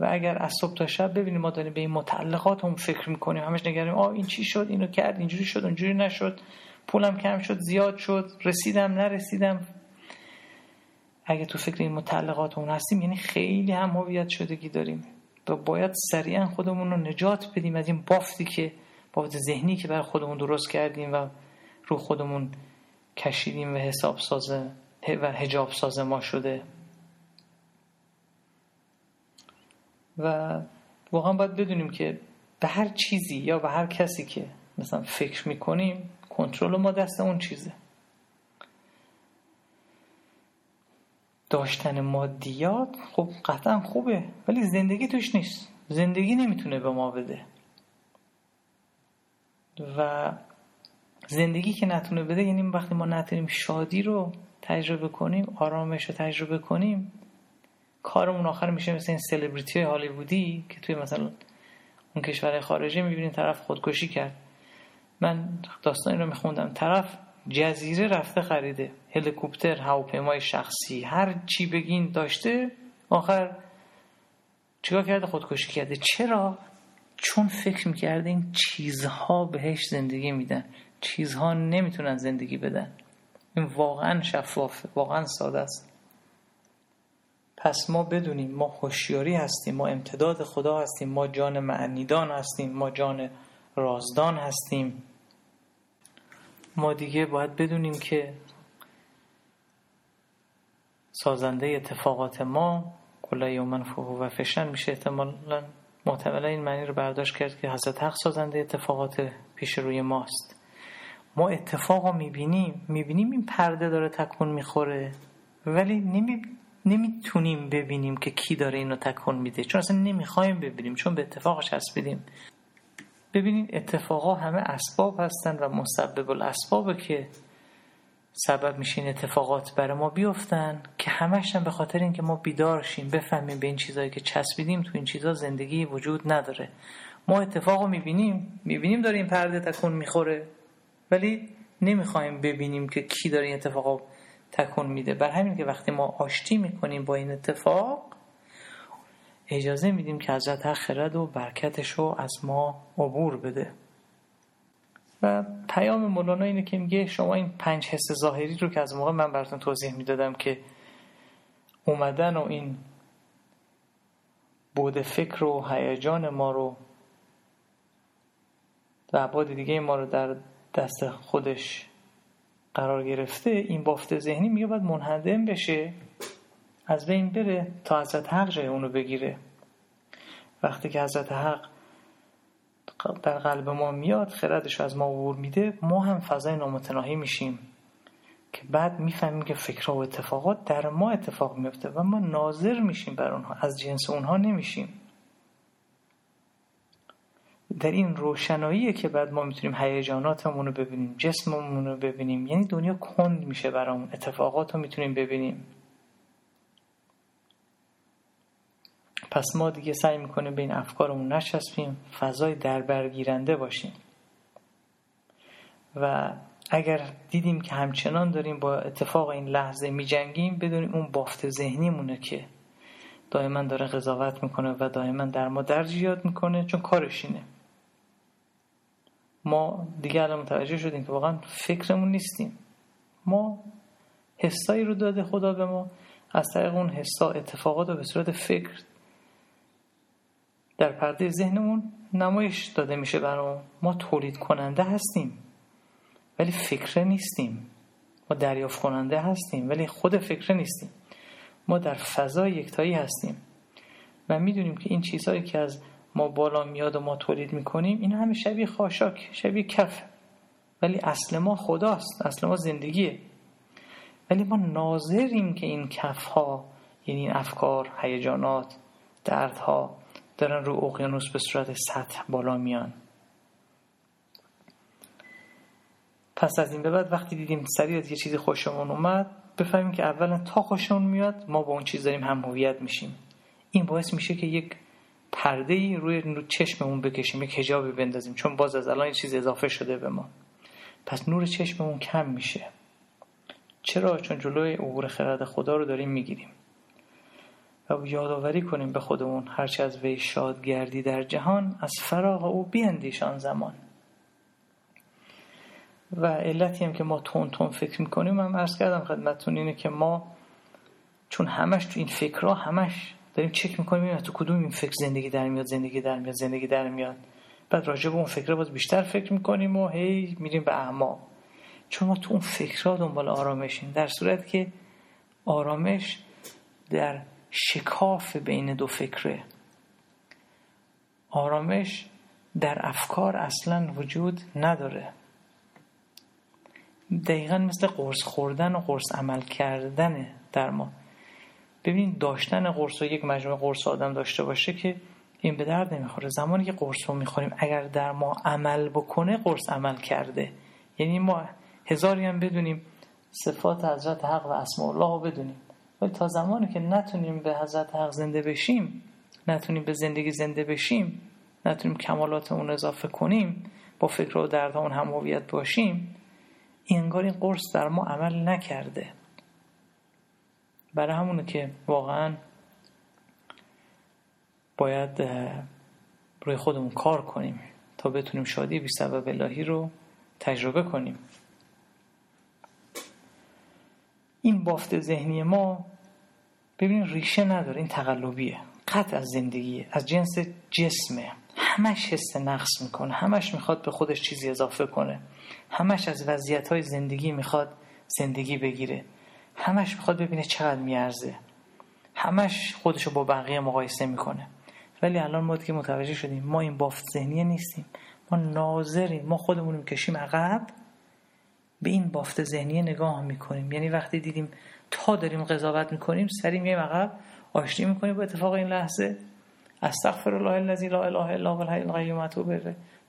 و اگر از صبح تا شب ببینیم ما داریم به این متعلقات هم فکر می‌کنیم. همش نگریم آه این چی شد؟ اینو کرد اینجوری شد اونجوری نشد. پولم کم شد زیاد شد رسیدم نرسیدم. اگه تو فکر این متعلقات اون هستیم یعنی خیلی هم هویت شدگی داریم. و باید سریعا خودمون رو نجات بدیم از این بافتی که بافت ذهنی که برای خودمون درست کردیم و رو خودمون کشیدیم و حساب سازه و هجاب سازه ما شده. و واقعا باید بدونیم که به هر چیزی یا به هر کسی که مثلا فکر می‌کنیم کنترل ما دست اون چیزه. داشتن مادیات خب قطعا خوبه ولی زندگی توش نیست. زندگی نمی‌تونه به ما بده. و زندگی که نتونه بده یعنی وقتی ما نتونیم شادی رو تجربه کنیم آرامش رو تجربه کنیم کارمون آخر میشه مثل این سلبریتی هالیوودی که توی مثلا اون کشور خارجی می‌بینین طرف خودکشی کرد. من داستانی رو میخوندم. طرف جزیره رفته خریده. هلیکوپتر هواپیمای شخصی. هر چی بگین داشته آخر چیکار کرده خودکشی کرده؟ چرا؟ چون فکر می‌کرده این چیزها بهش زندگی میدن. چیزها نمی‌تونن زندگی بدن. این واقعا شفافه. واقعا ساده است. پس ما بدونیم ما هوشیاری هستیم ما امتداد خدا هستیم ما جان معنیدان هستیم ما جان رازدان هستیم. ما دیگه باید بدونیم که سازنده اتفاقات ما کلا یومن فهو و فشن میشه. احتمالا محتملا این معنی رو برداشت کرد که حضرت حق سازنده اتفاقات پیش روی ماست. ما اتفاق رو می‌بینیم می‌بینیم این پرده داره تکون می‌خوره ولی نمی... نمی‌تونیم ببینیم که کی داره اینو تکون میده. چون اصلا نمی‌خوایم ببینیم چون به اتفاقش حسبیدیم ببینید اتفاقا همه اسباب هستن و مسبب الاسبابه که سبب میشین اتفاقات برای ما بیفتن که همش هم به خاطر اینکه ما بیدار شیم بفهمیم به این چیزهایی که چسبیدیم تو این چیزها زندگی وجود نداره. ما اتفاق رو می‌بینیم می‌بینیم داره این پرده تکون می‌خوره ولی نمی‌خوایم ببینیم که کی داره این اتفاق تکون میده. بر همین که وقتی ما آشتی می‌کنیم با این اتفاق اجازه میدیم که حضرت حق خرد و برکتش رو از ما عبور بده. و پیام مولانا اینه که میگه شما این پنج حس ظاهری رو که از موقع من براتون توضیح می‌دادم که اومدن و این بود فکر و هیجان ما رو و عباد دیگه ما رو در دست خودش قرار گرفته این بافت ذهنی میگه باید منهدم بشه. از بین بره تا حضرت حق جای اونو بگیره. وقتی که حضرت حق در قلب ما میاد خردش از ما عبور میده ما هم فضای نامتناهی میشیم. که بعد می‌فهمیم که فکرها و اتفاقات در ما اتفاق میفته و ما ناظر میشیم بر اونها از جنس اونها نمیشیم. در این روشناییه که بعد ما می‌تونیم هیجاناتمون رو ببینیم جسممون رو ببینیم. یعنی دنیا کند میشه برامون اتفاقات رو می‌تونیم ببینیم. پس ما دیگه سعی می‌کنیم به این افکارمون نچسبیم فضای دربرگیرنده باشیم. و اگر دیدیم که همچنان داریم با اتفاق این لحظه میجنگیم بدونیم اون بافت ذهنیمونه که دائما داره قضاوت می‌کنه و دائما در ما درج می‌کنه چون کارش اینه. ما دیگه متوجه شدیم که واقعا فکرمون نیستیم. ما حسایی رو داده خدا به ما از طریق اون حسا اتفاقات رو به صورت فکر در پرده ذهنمون نمایش داده میشه برای ما تولید کننده هستیم ولی فکره نیستیم. ما دریافت کننده هستیم ولی خود فکره نیستیم. ما در فضای یکتایی هستیم. و می‌دونیم که این چیزهایی که از ما بالا میاد و ما تولید می‌کنیم این همه شبیه خاشاک شبیه کف. ولی اصل ما خداست اصل ما زندگیه. ولی ما ناظریم که این کف ها یعنی این افکار هیجانات دردها دارن رو اقیانوس به صورت سطح بالا میان. پس از این به بعد وقتی دیدیم سریع از یه چیزی خوشمون اومد بفهمیم که اولا تا خوشمون میاد ما با اون چیز داریم هم هویت میشیم. این باعث میشه که یک پرده ای روی چشممون بکشیم یک حجابی بندازیم چون باز از الان یه چیز اضافه شده به ما. پس نور چشممون کم میشه. چرا؟ چون جلوی عبور خرد خدا رو داریم می‌گیریم. و یادآوری کنیم به خودمون هرچه از وی شاد گردی در جهان از فراغ او بیندیشان زمان. و علتی هم که ما تون تون فکر می‌کنیم هم ارز کردم خدمتتون اینه که ما چون همش تو این فکرها همش داریم چک می‌کنیم تو کدوم این فکر زندگی در میاد زندگی در میاد زندگی در میاد. بعد راجع به اون فکر باز بیشتر فکر می‌کنیم و هی میریم به اعما چون ما تو اون فکرها دنبال آرامشیم در صورت که آرامش در شکاف بین دو فکره. آرامش در افکار اصلا وجود نداره. دقیقا مثل قرص خوردن و قرص عمل کردنه در ما. ببین داشتن قرص و یک مجموعه قرص آدم داشته باشه که این به درد نمی‌خوره. زمانی که قرص رو می‌خوریم اگر در ما عمل بکنه قرص عمل کرده. یعنی ما هزاری هم بدونیم صفات حضرت حق و اسماء الله رو بدونیم. ولی تا زمانی که نتونیم به حضرت حق زنده بشیم نتونیم به زندگی زنده بشیم نتونیم کمالات اون اضافه کنیم با فکر و درد اون هم باشیم انگار این قرص در ما عمل نکرده. برای همونه که واقعا باید روی خودمون کار کنیم تا بتونیم شادی بی سبب الهی رو تجربه کنیم. این بافت ذهنی ما ببینید ریشه نداره این تقلبیه. قطع از زندگیه از جنس جسمه. همش حس نقص می‌کنه همش می‌خواد به خودش چیزی اضافه کنه. همش از وضعیت های زندگی می‌خواد زندگی بگیره. همش می‌خواد ببینه چقدر میارزه. همش خودشو با بقیه مقایسه می‌کنه. ولی الان ما دیگه متوجه شدیم ما این بافت ذهنیه نیستیم. ما ناظریم. ما خودمون کشیم عقب به این بافت ذهنیه نگاه می‌کنیم. یعنی وقتی دیدیم تا داریم قضاوت می‌کنیم سری میایم عقب آشتی می‌کنیم با اتفاق این لحظه. استغفر الله الذی لا اله الا هو الحی القیوم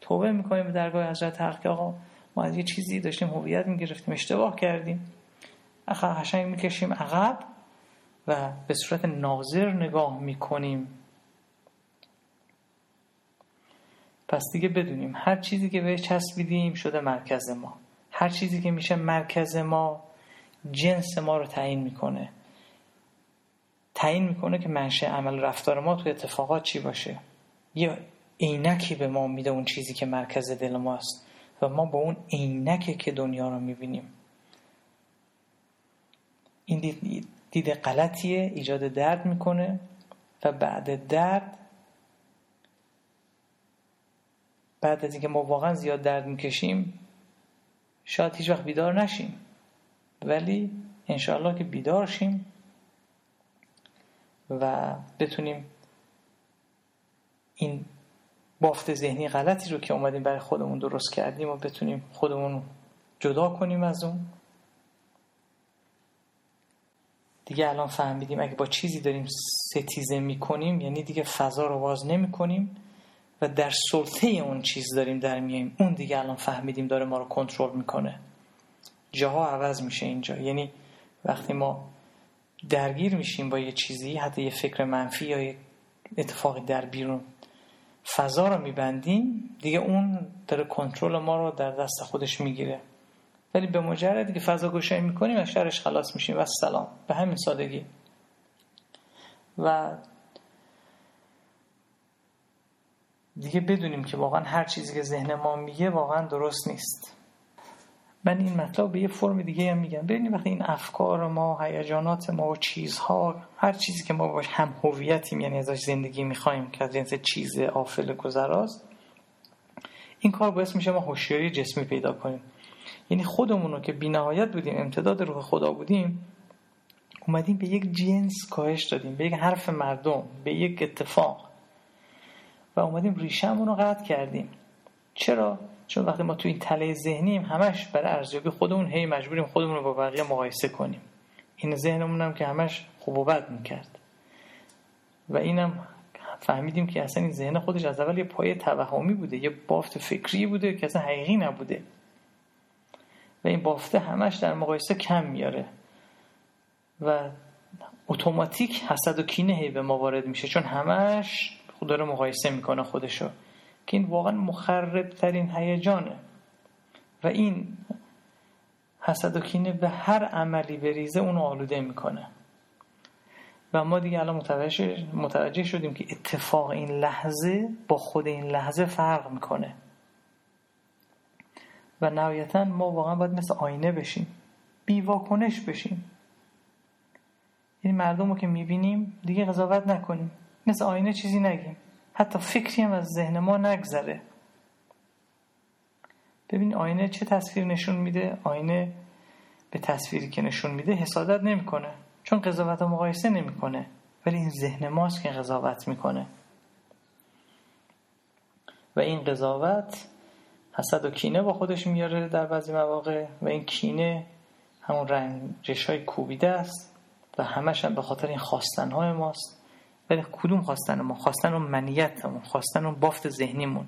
توبه می‌کنیم به درگاه حضرت حق آقا ما از یه چیزی داشتیم هویت می‌گرفتیم اشتباه کردیم. قشنگ می‌کشیم عقب و به صورت ناظر نگاه می‌کنیم. پس دیگه بدونیم هر چیزی که بهش چسبیدیم شده مرکز ما. هر چیزی که میشه مرکز ما جنس ما رو تعیین می‌کنه. تعیین می‌کنه که منشه عمل رفتار ما تو اتفاقات چی باشه. یا عینکی به ما میده اون چیزی که مرکز دل ماست و ما با اون عینکه که دنیا رو می‌بینیم. این دید, دید غلطیه ایجاد درد می‌کنه و بعد درد بعد از اینکه ما واقعا زیاد درد می‌کشیم شاید هیچ وقت بیدار نشیم. ولی انشاءالله که بیدار شیم و بتونیم این بافت ذهنی غلطی رو که اومدیم برای خودمون درست کردیم و بتونیم خودمون جدا کنیم از اون. دیگه الان فهمیدیم اگه با چیزی داریم ستیزه می‌کنیم یعنی دیگه فضا رو باز نمی کنیم و در سلطه اون چیز داریم در میاییم اون دیگه الان فهمیدیم داره ما رو کنترل می‌کنه. جاها عوض میشه اینجا. یعنی وقتی ما درگیر میشیم با یه چیزی حتی یه فکر منفی یا یه اتفاقی در بیرون فضا رو میبندیم دیگه اون داره کنترل ما رو در دست خودش می‌گیره. ولی به مجردی که فضا گشایی می‌کنیم از شرش خلاص میشیم. و سلام به همین سادگی. و دیگه بدونیم که واقعا هر چیزی که ذهن ما میگه واقعا درست نیست. من این مطلب به یه فرم دیگه هم میگم. ببینید وقتی این افکار ما هیجانات ما و چیزها هر چیزی که ما باش هم هویتیم یعنی ازش زندگی می‌خوایم که از جنس چیز آفل گذراست این کار باعث میشه ما هوشیاری جسمی پیدا کنیم. یعنی خودمون رو که بینهایت بودیم امتداد روح خدا بودیم اومدیم به یک جنس کاهش دادیم به یک حرف مردم به یک اتفاق. و اومدیم ریشهمون رو قطع کردیم. چرا؟ چون وقتی ما تو این تله ذهنیم همش برای ارزیابی خودمون هی مجبوریم خودمون رو با بقیه مقایسه کنیم. این ذهنمون هم که همش خوب و بد می‌کرد. و اینم فهمیدیم که اصلا این ذهن خودش از اول یه پایه توهمی بوده یه بافت فکری بوده که اصلا حقیقی نبوده. و این بافته همش در مقایسه کم میاره. و اتوماتیک حسد و کینه به ما وارد میشه چون همش خود داره مقایسه می‌کنه خودشو که این واقعا مخرب ترین هیجانه. و این حسد و کینه به هر عملی بریزه اونو آلوده می‌کنه. و ما دیگه الان متوجه شدیم که اتفاق این لحظه با خود این لحظه فرق می‌کنه. و نهایتا ما واقعا باید مثل آینه بشیم. بیواکنش بشیم. این مردم رو که می‌بینیم دیگه قضاوت نکنیم. مثل آینه چیزی نگیم. حتی فکری هم از ذهن ما نگذره. ببین آینه چه تصویر نشون میده؟ آینه به تصویری که نشون میده حسادت نمی‌کنه. چون قضاوت و مقایسه نمی‌کنه. ولی این ذهن ماست که قضاوت می‌کنه. و این قضاوت حسد و کینه با خودش میاره در بعضی مواقع و این کینه همون رنجش های کوبیده است و همش هم به خاطر این خواستن های ماست. ولی کدوم خواستن ما خواستن اون منیتمون خواستن اون بافت ذهنیمون.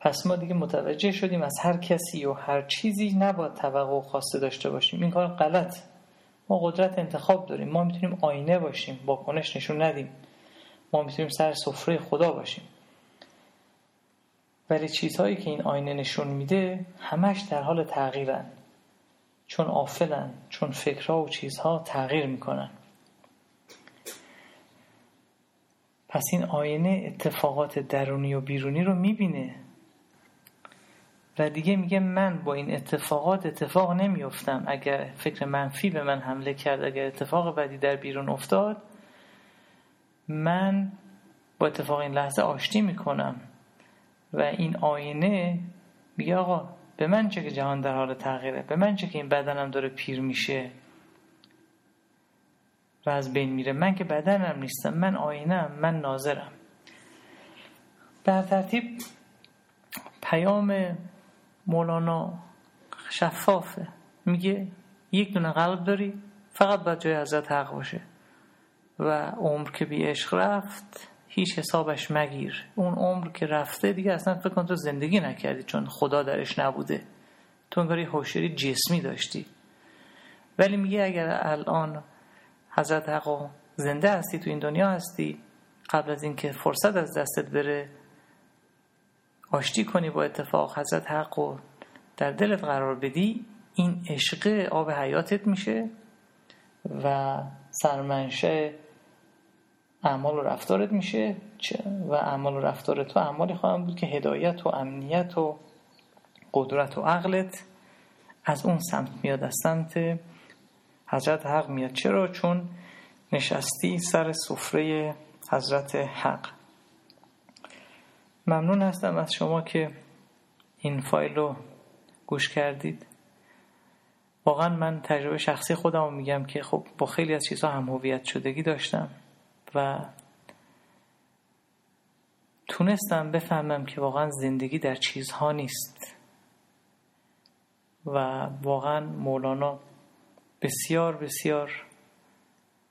پس ما دیگه متوجه شدیم از هر کسی و هر چیزی نباید توقع و خواسته داشته باشیم. این کار غلط. ما قدرت انتخاب داریم. ما می‌تونیم آینه باشیم. با کنش نشون ندیم. ما می‌تونیم سر سفره خدا باشیم. ولی چیزهایی که این آینه نشون میده همش در حال تغییرن. چون آفلن چون فکرها و چیزها تغییر می‌کنن. پس این آینه اتفاقات درونی و بیرونی رو می‌بینه. و دیگه میگه من با این اتفاقات اتفاق نمیافتم. اگر فکر منفی به من حمله کرد اگر اتفاق بدی در بیرون افتاد من با اتفاق این لحظه آشتی می‌کنم. و این آینه میگه آقا به من چه که جهان در حال تغییره؟ به من چه که این بدنم داره پیر میشه و از بین میره؟ من که بدنم نیستم من آینم من ناظرم. در ترتیب پیام مولانا شفافه میگه یک دونه قلب داری فقط باید جای حضرت حق باشه. و عمر که بی عشق رفت هیچ حسابش مگیر. اون عمر که رفته دیگه اصلا فکر کن تو زندگی نکردی چون خدا درش نبوده. تو انگاری هوشیاری جسمی داشتی. ولی میگه اگر الان حضرت حق زنده هستی تو این دنیا هستی قبل از اینکه فرصت از دستت بره آشتی کنی با اتفاق حضرت حق در دلت قرار بدی این عشق آب حیاتت میشه و سرمنشه اعمال و رفتارت میشه. و اعمال و رفتار تو اعمالی خواهم بود که هدایت و امنیت و قدرت و عقلت از اون سمت میاد از سمت حضرت حق میاد. چرا؟ چون نشستی سر سفره حضرت حق. ممنون هستم از شما که این فایل رو گوش کردید. واقعا من تجربه شخصی خودم میگم که خب با خیلی از چیزها هم هویت شدگی داشتم. و تونستم بفهمم که واقعا زندگی در چیزها نیست و واقعا مولانا بسیار بسیار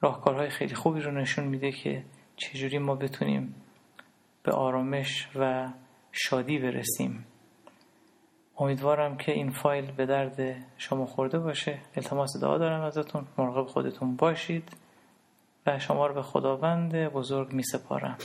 راهکارهای خیلی خوبی رو نشون میده که چجوری ما بتونیم به آرامش و شادی برسیم. امیدوارم که این فایل به درد شما خورده باشه. التماس دعا دارم ازتون. مراقب خودتون باشید. و شما رو به خداوند بزرگ می سپارم